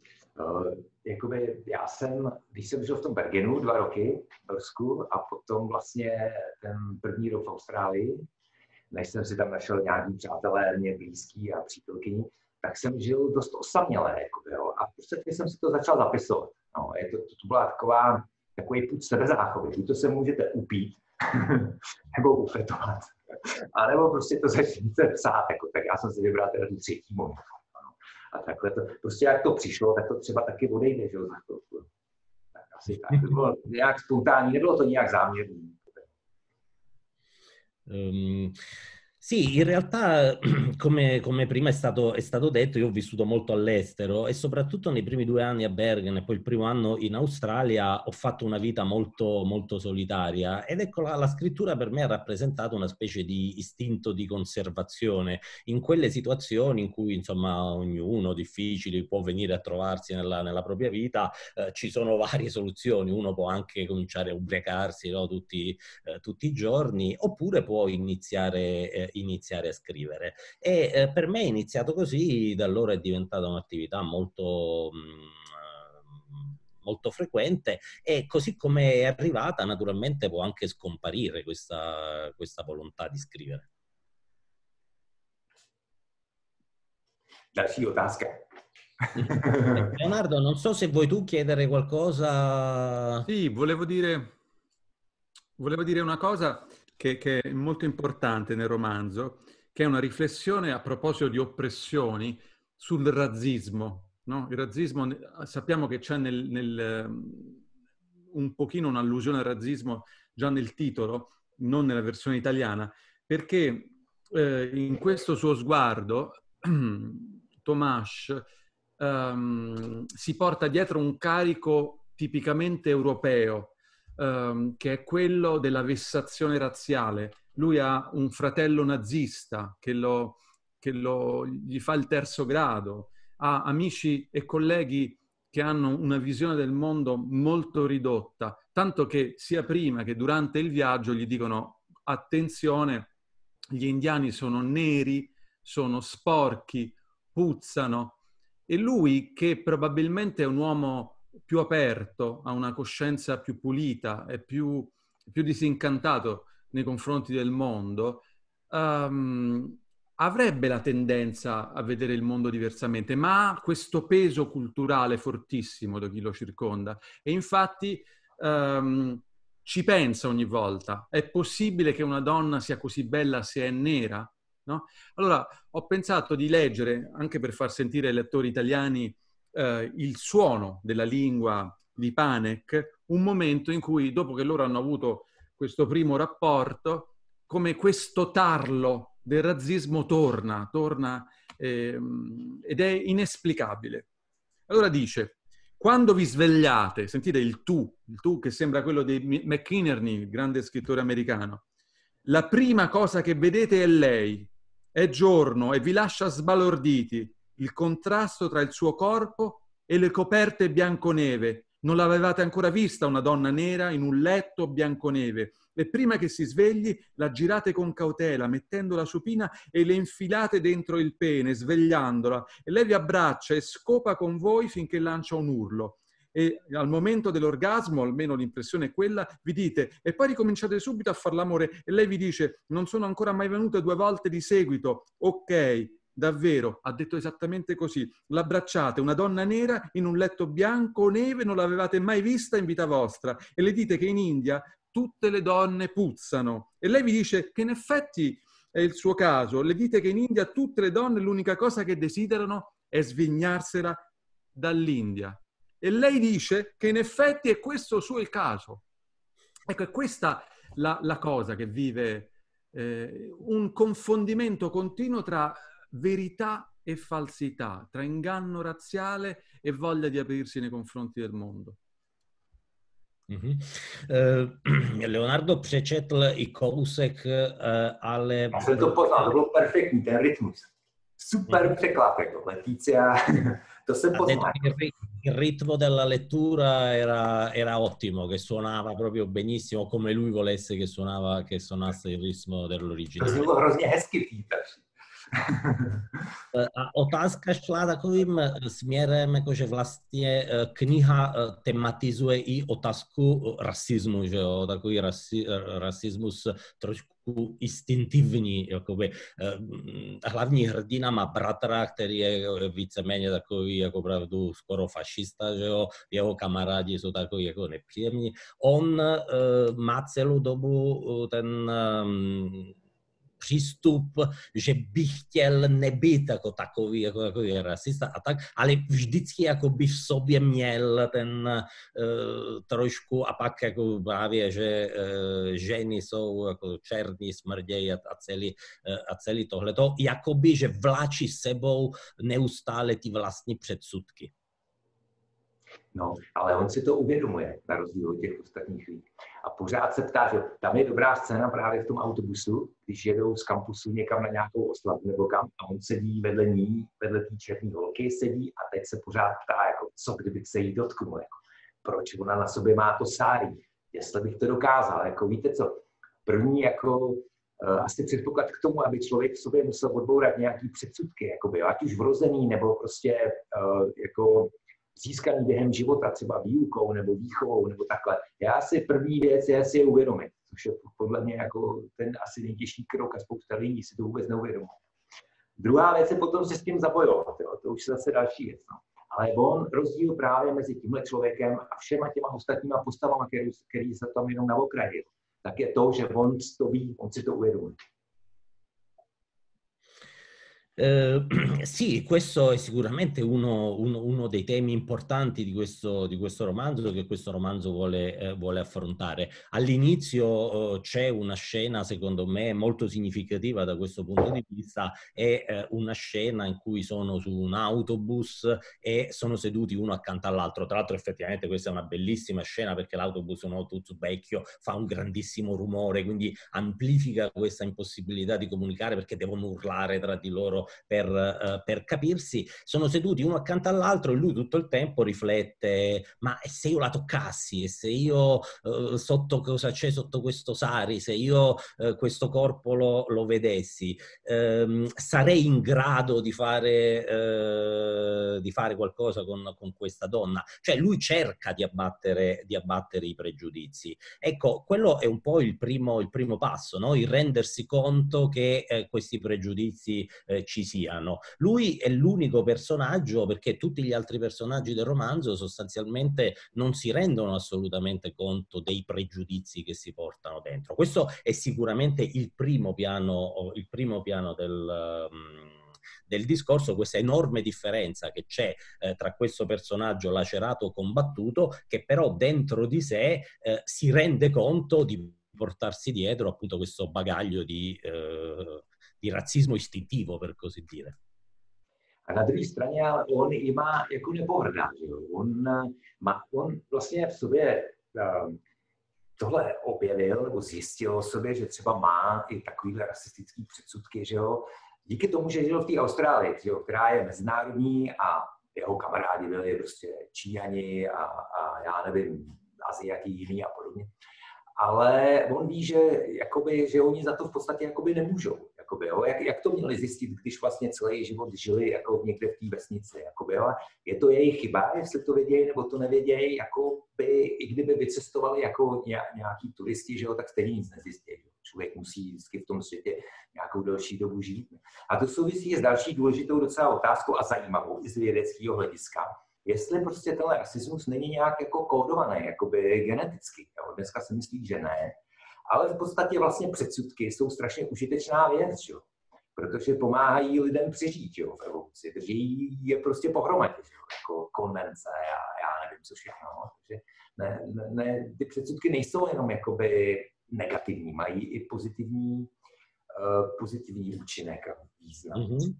S2: jakoby já jsem, když jsem žil v tom Bergenu dva roky v Belsku a potom vlastně ten první rok v Austrálii, než jsem si tam našel nějaký přátelé, mě blízký a přítelkyni, tak jsem žil dost osaměle, jako, jo. A prostě jsem si to začal zapisovat. No, je to, to, to byla taková, takový půd sebezáchovy. Buď to se můžete upít, nebo ufetovat. A nebo prostě to začnete psát, jako, tak já jsem si vybral teda tu třetí možnost. A takhle to, prostě jak to přišlo, tak to třeba taky odejde, že jo, za chvilku. Tak asi tak. To bylo nějak spontánní, nebylo to nějak záměrné.
S3: Um, Sì, in realtà, come, come prima è stato, è stato, detto, io ho vissuto molto all'estero e soprattutto nei primi due anni a Bergen e poi il primo anno in Australia ho fatto una vita molto, molto solitaria ed ecco la, la scrittura per me ha rappresentato una specie di istinto di conservazione. In quelle situazioni in cui insomma ognuno difficili può venire a trovarsi nella, nella propria vita, eh, ci sono varie soluzioni, uno può anche cominciare a ubriacarsi no, tutti, eh, tutti, i giorni oppure può iniziare eh, iniziare a scrivere. E eh, per me è iniziato così, da allora è diventata un'attività molto... Mh, mm, molto frequente e così come è arrivata naturalmente può anche scomparire questa, questa volontà di scrivere.
S2: Další otázka.
S3: Leonardo, non so se vuoi tu chiedere qualcosa.
S4: Sì, volevo dire, volevo dire una cosa che, che, è molto importante nel romanzo, che è una riflessione a proposito di oppressioni sul razzismo. No? Il razzismo, sappiamo che c'è nel, nel, ehm, un pochino un'allusione al razzismo già nel titolo, non nella versione italiana, perché eh, in questo suo sguardo Tomas um, si porta dietro un carico tipicamente europeo, um, che è quello della vessazione razziale. Lui ha un fratello nazista che, lo, che lo, gli fa il terzo grado, ha amici e colleghi che hanno una visione del mondo molto ridotta, tanto che sia prima che durante il viaggio gli dicono attenzione, gli indiani sono neri, sono sporchi, puzzano. E lui, che probabilmente è un uomo più aperto, ha una coscienza più pulita, è più, più disincantato nei confronti del mondo, um, avrebbe la tendenza a vedere il mondo diversamente, ma ha questo peso culturale fortissimo da chi lo circonda. E infatti um, ci pensa ogni volta. È possibile che una donna sia così bella se è nera? No? Allora ho pensato di leggere, anche per far sentire ai lettori italiani eh, il suono della lingua di Panek, un momento in cui, dopo che loro hanno avuto questo primo rapporto, come questo tarlo del razzismo torna, torna ehm, ed è inesplicabile. Allora dice, quando vi svegliate, sentite il tu, il tu che sembra quello di McInerney, il grande scrittore americano, la prima cosa che vedete è lei, è giorno e vi lascia sbalorditi, il contrasto tra il suo corpo e le coperte bianconeve. Non l'avevate ancora vista una donna nera in un letto bianconeve. E prima che si svegli, la girate con cautela, mettendo la supina e le infilate dentro il pene, svegliandola. E lei vi abbraccia e scopa con voi finché lancia un urlo e al momento dell'orgasmo, almeno l'impressione è quella, vi dite e poi ricominciate subito a far l'amore e lei vi dice non sono ancora mai venute due volte di seguito, ok, Davvero, ha detto esattamente così. L'abbracciate, una donna nera in un letto bianco neve, non l'avevate mai vista in vita vostra. E le dite che in India tutte le donne puzzano. E lei vi dice che in effetti è il suo caso. Le dite che in India tutte le donne l'unica cosa che desiderano è svignarsela dall'India. E lei dice che in effetti è questo suo il caso. Ecco, è questa la, la cosa che vive eh, un confondimento continuo tra verità e falsità, tra inganno razziale e voglia di aprirsi nei confronti del mondo.
S3: Mm-hmm. Uh, Leonardo přečetl i kousek, uh, ale...
S2: Já jsem to poznal, to byl perfektní, ten rytmus. Super mm-hmm. jako Letizia, to jsem poznal.
S3: Il ritmo della lettura era, era, ottimo, che suonava proprio benissimo, come lui volesse che, suonava, che suonasse il ritmo dell'originale.
S2: To bylo hrozně hezky, Peter.
S3: A otázka šla takovým směrem, jakože vlastně kniha tematizuje i otázku rasismu, že jo, takový rasi, rasismus trošku instinktivní, jakoby. Hlavní hrdina má bratra, který je víceméně takový, jako opravdu skoro fašista, že jo, jeho kamarádi jsou takový jako nepříjemní. On má celou dobu ten přístup, že by chtěl nebýt jako takový, jako, jako je rasista a tak, ale vždycky jako by v sobě měl ten uh, trošku a pak jako právě, že uh, ženy jsou jako černí, smrdějí a, a, celý, uh, a celý tohleto, jakoby, že vláčí sebou neustále ty vlastní předsudky.
S2: No, ale on si to uvědomuje, na rozdíl od těch ostatních lidí. A pořád se ptá, že tam je dobrá scéna právě v tom autobusu, když jedou z kampusu někam na nějakou oslavu nebo kam a on sedí vedle ní, vedle té černé holky sedí a teď se pořád ptá, jako, co kdybych se jí dotknul, jako, proč ona na sobě má to sárí, jestli bych to dokázal, jako víte co, první jako uh, asi předpoklad k tomu, aby člověk v sobě musel odbourat nějaký předsudky, jakoby, ať už vrozený, nebo prostě uh, jako získaný během života, třeba výukou nebo výchovou nebo takhle. Já si první věc je si je uvědomit, což je podle mě jako ten asi nejtěžší krok a spousta lidí si to vůbec neuvědomuje. Druhá věc je potom se s tím zapojovat, jo. to už je zase další věc. No. Ale on rozdíl právě mezi tímhle člověkem a všema těma ostatníma postavama, který, který se tam jenom na okraji, tak je to, že on to ví, on si to uvědomuje.
S3: Eh, sì, questo è sicuramente uno, uno, uno dei temi importanti di questo, di questo, romanzo che questo romanzo vuole, eh, vuole affrontare. All'inizio eh, c'è una scena, secondo me, molto significativa da questo punto di vista, è eh, una scena in cui sono su un autobus e sono seduti uno accanto all'altro. Tra l'altro effettivamente questa è una bellissima scena perché l'autobus è un autobus vecchio, fa un grandissimo rumore, quindi amplifica questa impossibilità di comunicare perché devono urlare tra di loro per, uh, per, capirsi, sono seduti uno accanto all'altro e lui tutto il tempo riflette, ma se io la toccassi, e se io uh, sotto cosa c'è sotto questo sari, se io uh, questo corpo lo, lo vedessi, um, sarei in grado di fare, di fare qualcosa con, con, questa donna. Cioè lui cerca di abbattere, di abbattere i pregiudizi. Ecco, quello è un po' il primo, il primo passo, no? il rendersi conto che eh, questi pregiudizi eh, ci siano. Lui è l'unico personaggio perché tutti gli altri personaggi del romanzo sostanzialmente non si rendono assolutamente conto dei pregiudizi che si portano dentro. Questo è sicuramente il primo piano, il primo piano del... Um, del discorso, questa enorme differenza che c'è eh, tra questo personaggio lacerato combattuto, che però dentro di sé eh, si rende conto di portarsi dietro appunto questo bagaglio di, eh, di razzismo istintivo, per così dire.
S2: A na druhé straně on i má, jako nepohrdá, že jo? On, má, on vlastně v sobě um, tohle objevil nebo zjistil o sobě, že třeba má i takovýhle rasistický předsudky, že jo? Díky tomu, že žil v té Austrálii, že jo, která je mezinárodní a jeho kamarádi byli prostě Číňani a, a já nevím, Aziati jiný a podobně. Ale on ví, že, jakoby, že oni za to v podstatě jakoby nemůžou. Jakoby, jo? Jak, jak, to měli zjistit, když vlastně celý život žili jako někde v té vesnici? Jakoby, jo? Je to jejich chyba, jestli to vědějí nebo to nevědějí, jako by, i kdyby vycestovali jako nějaký turisti, že jo, tak stejně nic nezjistí. Člověk musí vždycky v tom světě nějakou delší dobu žít. A to souvisí s další důležitou docela otázkou a zajímavou i z vědeckého hlediska jestli prostě ten rasismus není nějak jako kódovaný, jakoby geneticky. Jo? Dneska se myslí, že ne, ale v podstatě vlastně předsudky jsou strašně užitečná věc, jo? protože pomáhají lidem přežít jo, v evoluci, drží je prostě pohromadě, jo? jako konvence, já, já nevím, co všechno. Takže ne, ne, ne, ty předsudky nejsou jenom jakoby negativní, mají i pozitivní, uh, pozitivní účinek a význam. Mm-hmm.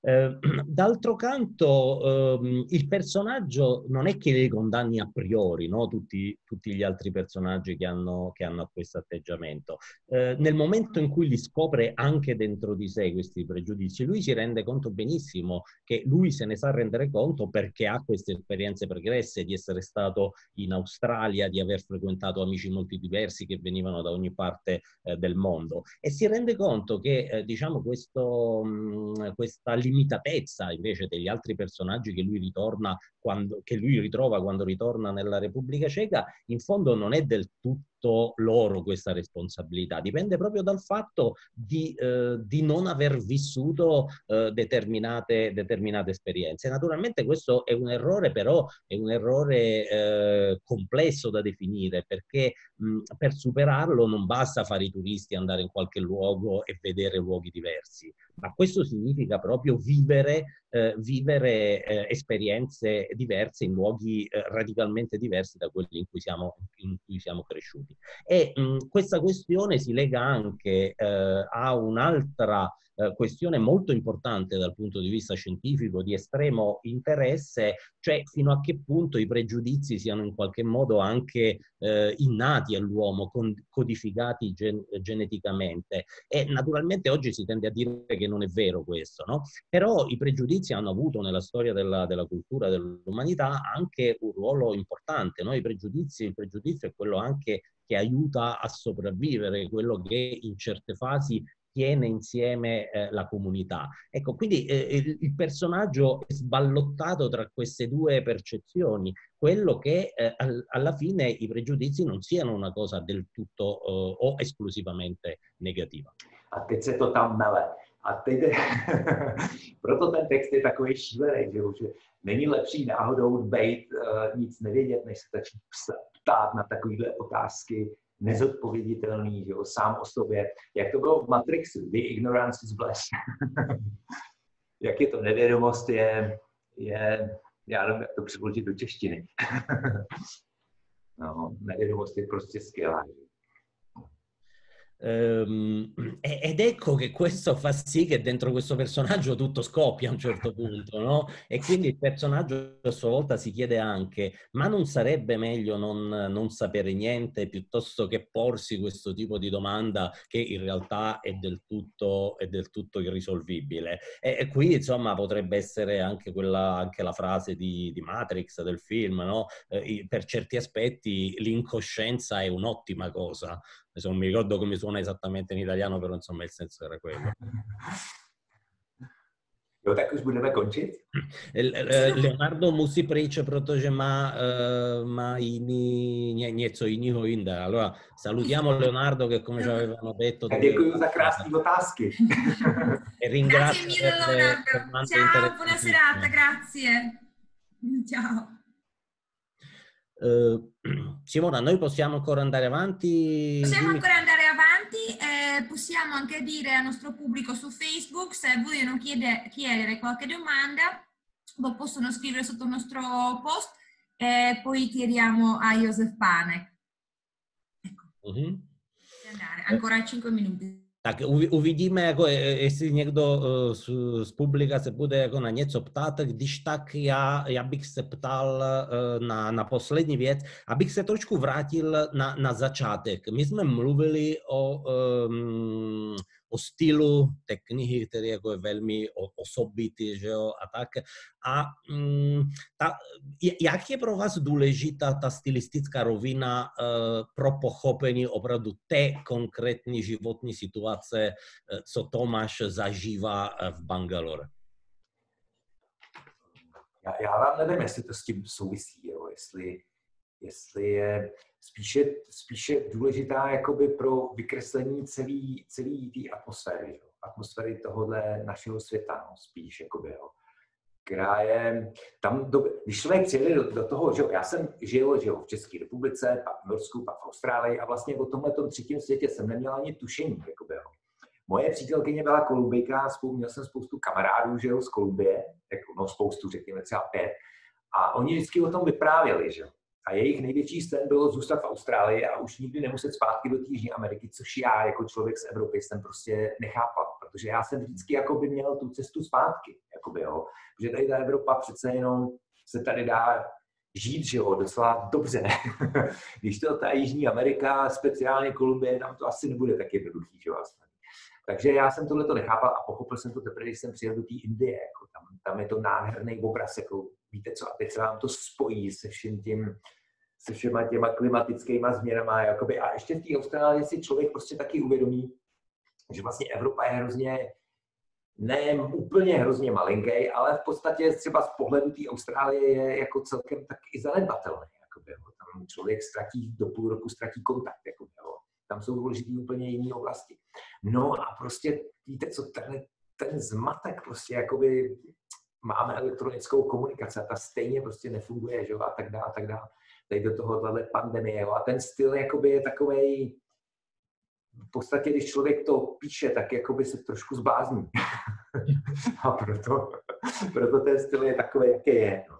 S3: Eh, d'altro canto, ehm, il personaggio non è che li condanni a priori, no? tutti, tutti, gli altri personaggi che hanno, che hanno questo atteggiamento. Eh, nel momento in cui li scopre anche dentro di sé questi pregiudizi, lui si rende conto benissimo che lui se ne sa rendere conto perché ha queste esperienze pregresse di essere stato in Australia, di aver frequentato amici molto diversi che venivano da ogni parte eh, del mondo e si rende conto che eh, diciamo questo, mh, questa limitazione limitatezza invece degli altri personaggi che lui, ritorna quando, che lui ritrova quando ritorna nella Repubblica Ceca, in fondo non è del tutto loro questa responsabilità, dipende proprio dal fatto di, eh, di non aver vissuto eh, determinate, determinate, esperienze. Naturalmente questo è un errore, però è un errore eh, complesso da definire, perché mh, per superarlo non basta fare i turisti, andare in qualche luogo e vedere luoghi diversi, ma questo significa proprio vivere eh, vivere eh, esperienze diverse in luoghi eh, radicalmente diversi da quelli in cui siamo, in cui siamo cresciuti. E mh, questa questione si lega anche eh, a un'altra eh, questione molto importante dal punto di vista scientifico, di estremo interesse, cioè fino a che punto i pregiudizi siano in qualche modo anche eh, innati all'uomo, codificati gen geneticamente. E naturalmente oggi si tende a dire che non è vero questo, no? Però i pregiudizi hanno avuto nella storia della, della cultura dell'umanità anche un ruolo importante, no? I pregiudizi, il pregiudizio è quello anche che aiuta a sopravvivere, quello che in certe fasi tiene insieme eh, la comunità. Ecco, quindi eh, il, il, personaggio è sballottato tra queste due percezioni, quello che eh, al, alla fine i pregiudizi non siano una cosa del tutto eh, o esclusivamente negativa.
S2: A teď se to tam mele. A teď, proto ten text je takový šílený, že, že není lepší náhodou být nic nevědět, než se začít ptát na takovéhle otázky, nezodpověditelný, že jo, sám o sobě. Jak to bylo v Matrixu? The ignorance is bliss. jak je to nevědomost, je, je já nevím, jak to přeložit do češtiny. no, nevědomost je prostě skvělá.
S3: Ehm, ed ecco che questo fa sì che dentro questo personaggio tutto scoppia a un certo punto, no? E quindi il personaggio a sua volta si chiede anche, ma non sarebbe meglio non, non sapere niente piuttosto che porsi questo tipo di domanda che in realtà è del tutto, è del tutto irrisolvibile? E, e, qui insomma potrebbe essere anche, quella, anche la frase di, di Matrix del film, no? Eh, per certi aspetti l'incoscienza è un'ottima cosa, Adesso non mi ricordo come suona esattamente in italiano, però insomma il senso era quello.
S2: Budeme končit.
S3: Leonardo musí pryč, protože má, má jiný, ně, něco jiného jinde. Allora salutiamo Leonardo che come ci avevano detto...
S2: E
S3: e ringrazio
S1: grazie mille Leonardo. Ciao, buona serata, grazie. Ciao.
S3: Uh, Simona, noi possiamo ancora andare avanti?
S1: Possiamo ancora andare avanti, eh, possiamo anche dire al nostro pubblico su Facebook se vogliono chiedere, chiedere qualche domanda, lo possono scrivere sotto il nostro post e poi chiediamo a Josef Panek. Ecco. Uh-huh. Ancora 5 minuti.
S3: Tak uvidíme, jako jestli někdo z, z publika se bude jako na něco ptát, když tak já, já bych se ptal na, na poslední věc, abych se trošku vrátil na, na začátek. My jsme mluvili o um, o stylu té knihy, který jako je velmi osobitý, že jo, a tak. A mm, ta, jak je pro vás důležitá ta stylistická rovina uh, pro pochopení opravdu té konkrétní životní situace, uh, co Tomáš zažívá eh, v Bangalore?
S2: Já, já vám nevím, jestli to s tím souvisí, jo, jestli, jestli je spíše, spíše důležitá jakoby pro vykreslení celý, celý té atmosféry, jo? atmosféry tohohle našeho světa, no, spíš, jakoby, jo? která je, tam, do, když člověk přijede do, do toho, že jo, já jsem žil, že jo, v České republice, pak v Norsku, pak v Austrálii a vlastně o tomhle třetím světě jsem neměl ani tušení, jakoby, jo. Moje přítelkyně byla Kolumbijka, měl jsem spoustu kamarádů, že jo, z Kolumbie, jako, no spoustu, řekněme třeba pět, a oni vždycky o tom vyprávěli, že jo. A jejich největší sen bylo zůstat v Austrálii a už nikdy nemuset zpátky do Jižní Ameriky, což já jako člověk z Evropy jsem prostě nechápal, protože já jsem vždycky jako by měl tu cestu zpátky. jakoby, jo. Protože tady ta Evropa přece jenom se tady dá žít, že jo, docela dobře. Když to ta Jižní Amerika, speciálně Kolumbie, tam to asi nebude tak jednoduchý, že jo, vlastně. Takže já jsem tohle to nechápal a pochopil jsem to teprve, když jsem přijel do té Indie. Jako tam, tam, je to nádherný obraz, jako víte co, a teď se vám to spojí se vším tím, se všema těma klimatickými změnama. Jakoby. A ještě v té Austrálii si člověk prostě taky uvědomí, že vlastně Evropa je hrozně, ne úplně hrozně malinký, ale v podstatě třeba z pohledu té Austrálie je jako celkem tak i zanedbatelný. Jakoby. Tam člověk ztratí, do půl roku ztratí kontakt. Jakoby. Tam jsou důležité úplně jiné oblasti. No a prostě víte co, ten, ten zmatek prostě jakoby máme elektronickou komunikaci a ta stejně prostě nefunguje, že jo, a tak dále, a tak dále. Tady do toho tahle pandemie, jo, a ten styl jakoby je takovej, v podstatě, když člověk to píše, tak jakoby se trošku zblázní. a proto, proto ten styl je takový, jaký je. No.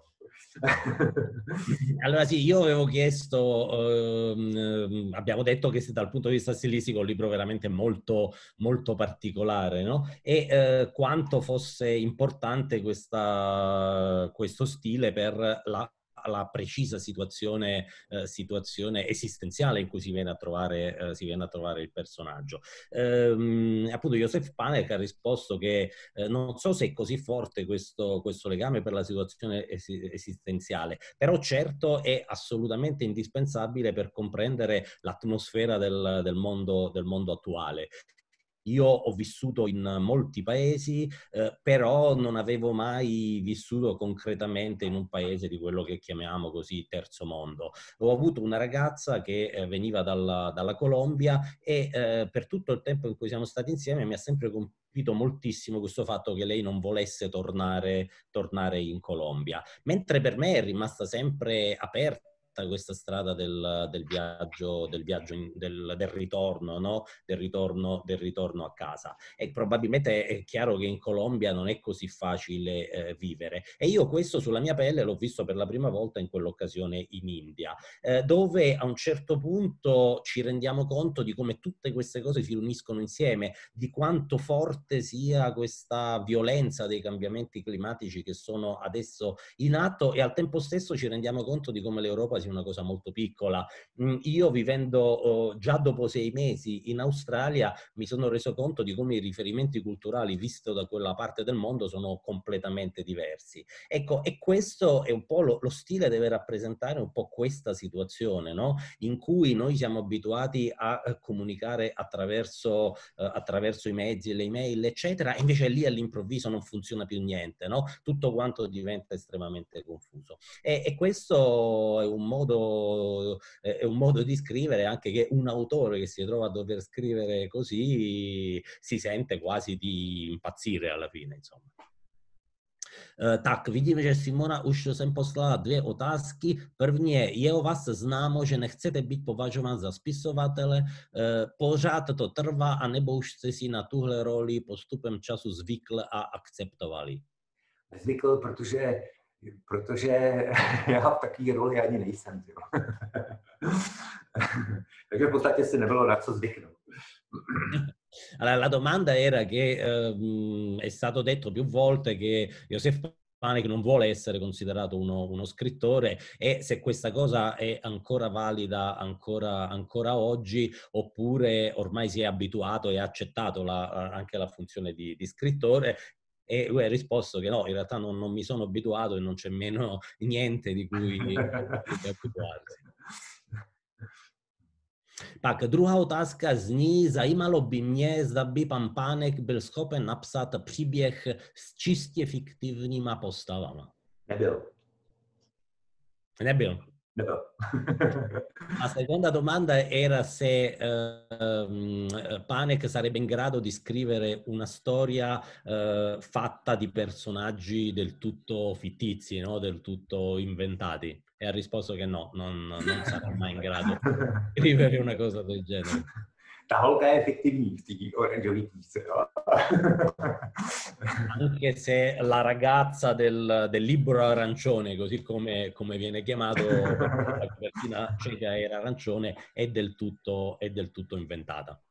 S3: allora sì, io avevo chiesto, ehm, abbiamo detto che dal punto di vista stilistico è un libro veramente molto, molto particolare, no? E eh, quanto fosse importante questa, questo stile per la alla precisa situazione, eh, situazione, esistenziale in cui si viene a trovare, eh, viene a trovare il personaggio. Ehm, appunto Joseph Panek ha risposto che eh, non so se è così forte questo, questo legame per la situazione es- esistenziale, però certo è assolutamente indispensabile per comprendere l'atmosfera del, del, mondo, del mondo attuale. Io ho vissuto in molti paesi, eh, però non avevo mai vissuto concretamente in un paese di quello che chiamiamo così terzo mondo. Ho avuto una ragazza che eh, veniva dalla, dalla, Colombia e eh, per tutto il tempo in cui siamo stati insieme mi ha sempre colpito moltissimo questo fatto che lei non volesse tornare, tornare in Colombia, mentre per me è rimasta sempre aperta questa strada del, del viaggio, del, viaggio in, del, del ritorno, no? del, ritorno, del ritorno a casa. E probabilmente è chiaro che in Colombia non è così facile eh, vivere. E io questo sulla mia pelle l'ho visto per la prima volta in quell'occasione in India, eh, dove a un certo punto ci rendiamo conto di come tutte queste cose si uniscono insieme, di quanto forte sia questa violenza dei cambiamenti climatici che sono adesso in atto e al tempo stesso ci rendiamo conto di come l'Europa si quasi una cosa molto piccola. Mm, io vivendo oh, già dopo sei mesi in Australia mi sono reso conto di come i riferimenti culturali visto da quella parte del mondo sono completamente diversi. Ecco, e questo è un po' lo, lo stile deve rappresentare un po' questa situazione, no? In cui noi siamo abituati a eh, comunicare attraverso, eh, attraverso i mezzi, le email, eccetera, e invece lì all'improvviso non funziona più niente, no? Tutto quanto diventa estremamente confuso. E, e questo è un modo modo, è un modo di scrivere anche che un autore che si trova a dover scrivere così si sente quasi di impazzire alla fine, insomma. Uh, tak, vidím, že Simona už jsem poslala dvě otázky. První je, je o vás známo, že nechcete být považován za spisovatele, uh, pořád to trvá, anebo už jste si na tuhle roli postupem času zvykli a akceptovali?
S2: Zvykl, protože protože já v takové roli ani nejsem. Takže v podstatě si nebylo na co zvyknout.
S3: Allora, la domanda era che ehm, è stato detto più volte che Josef Panek non vuole essere considerato uno, uno, scrittore e se questa cosa è ancora valida ancora, ancora oggi oppure ormai si è abituato e ha accettato la, anche la funzione di, di scrittore e lui ha risposto che no, in realtà non, non mi sono abituato e non c'è meno niente di cui, di abituarsi. Pak, druhá otázka zní, zajímalo by mě, zda by pan Pánek byl schopen napsat příběh s čistě fiktivníma postavama.
S2: Nebyl.
S3: Nebyl. La seconda domanda era se eh, Panek sarebbe in grado di scrivere una storia eh, fatta di personaggi del tutto fittizi, no? del tutto inventati. E ha risposto che no, non, non sarà mai in grado di scrivere una cosa del genere.
S2: Ta holka je fiktivní v té oranžové knížce.
S3: Anche se la ragazza del, del libro arancione, così come, come viene chiamato, la copertina cieca era arancione, è del tutto, è del tutto inventata.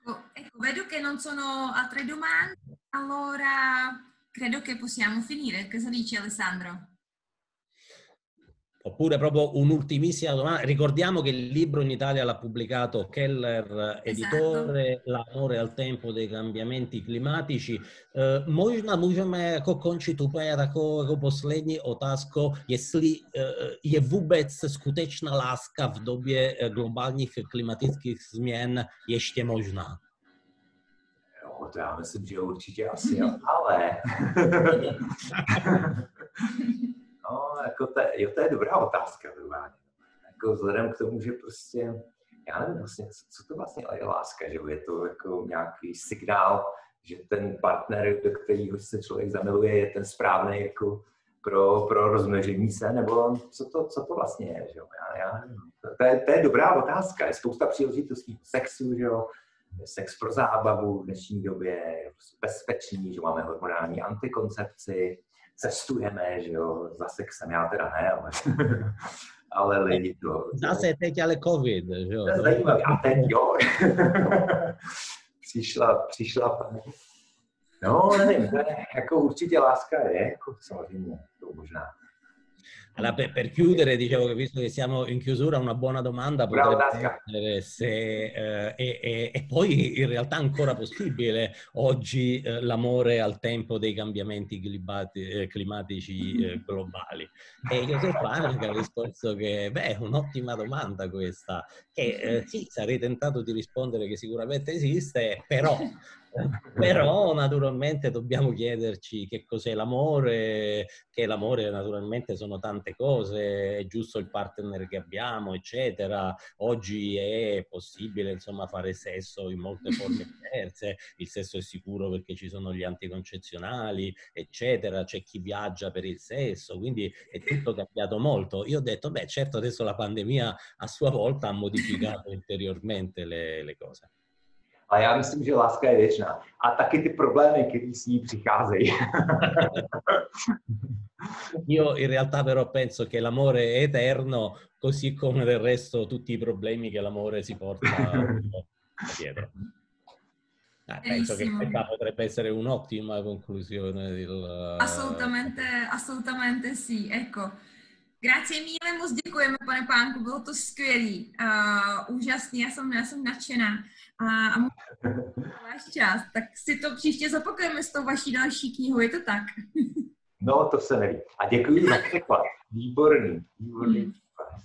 S1: Ecco, ecco, vedo che non sono altre domande, allora credo che possiamo finire. Cosa dici Alessandro?
S3: Oppure proprio un'ultimissima domanda. Ricordiamo che il libro in Italia l'ha pubblicato Keller Editore, esatto. L'amore al tempo dei cambiamenti klimatici. Uh, možná můžeme jako končit úplně takovou jako poslední otázkou, jestli uh, je vůbec skutečná láska v době globálních klimatických změn ještě možná?
S2: Jo, to já myslím, že určitě asi, ale jako to, jo, to je dobrá otázka, normálně. Jako vzhledem k tomu, že prostě, já nevím vlastně, co, to vlastně je láska, že je to jako nějaký signál, že ten partner, do kterého se člověk zamiluje, je ten správný jako pro, pro rozmnožení se, nebo co to, co to vlastně je, že jo? Já, já nevím. To, je, to je dobrá otázka, je spousta příležitostí sexu, že jo? Sex pro zábavu v dnešní době, je bezpečný, že máme hormonální antikoncepci, cestujeme, že jo, za sexem, já teda ne, ale, ale lidi to...
S3: Zase teď ale covid, že jo.
S2: To je zajímavé, a teď jo. přišla, přišla, no nevím, je, jako určitě láska je, jako samozřejmě, to možná.
S3: Allora, per, per, chiudere, dicevo che visto che siamo in chiusura, una buona domanda potrebbe essere se, eh, e, e, e, poi in realtà ancora possibile oggi eh, l'amore al tempo dei cambiamenti clibati, eh, climatici eh, globali. E Joseph Haneke ha risposto che, beh, è un'ottima domanda questa, che eh, sì, sarei tentato di rispondere che sicuramente esiste, però però naturalmente dobbiamo chiederci che cos'è l'amore, che l'amore naturalmente sono tante cose, è giusto il partner che abbiamo, eccetera. Oggi è possibile insomma fare sesso in molte forme diverse, il sesso è sicuro perché ci sono gli anticoncezionali, eccetera, c'è chi viaggia per il sesso, quindi è tutto cambiato molto. Io ho detto, beh certo adesso la pandemia a sua volta ha modificato ulteriormente le, le cose.
S2: A já myslím, že láska je věčná. A taky ty problémy, které s ní přicházejí.
S3: Io in realtà però penso che l'amore è eterno, così come del resto tutti i problemi che l'amore si porta dietro. Ah, penso che questa potrebbe essere un'ottima conclusione. Del...
S1: Assolutamente, assolutamente sì. Ecco, grazie mille, moc děkujeme, pane Pánku, bylo to skvělý, uh, úžasný, já jsem, já jsem nadšená. a, a váš čas, tak si to příště zopakujeme s tou vaší další knihou, je to tak?
S2: No, to se neví. A děkuji za překlad. Výborný, výborný. Mm.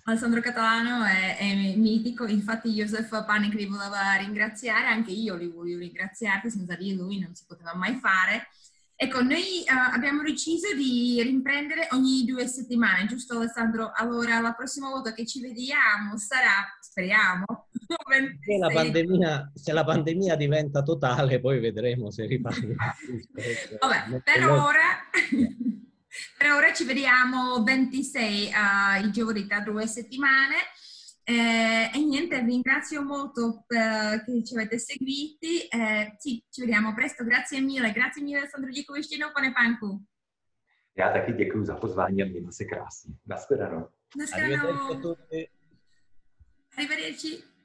S1: Alessandro Catalano è, è, mitico, infatti Joseph Panik li voleva ringraziare, anche io li voglio ringraziare, senza di lui non si poteva mai fare. Ecco, noi uh, abbiamo deciso di riprendere ogni due settimane, giusto Alessandro? Allora, la prossima volta che ci vediamo sarà, speriamo,
S3: se la, pandemia, se la pandemia diventa totale, poi vedremo se riparte.
S1: Vabbè, per ora, per ora ci vediamo 26 uh, eh, il giovedì tra due settimane. Eh, e niente, ringrazio molto per, che ci avete seguiti. Eh, sì, ci vediamo presto. Grazie mille. Grazie mille, Alessandro Děkovištino, pane Panku.
S2: Já taky děkuji za pozvání a mějte se krásně. Naschledanou.
S1: Naschledanou. Arrivederci.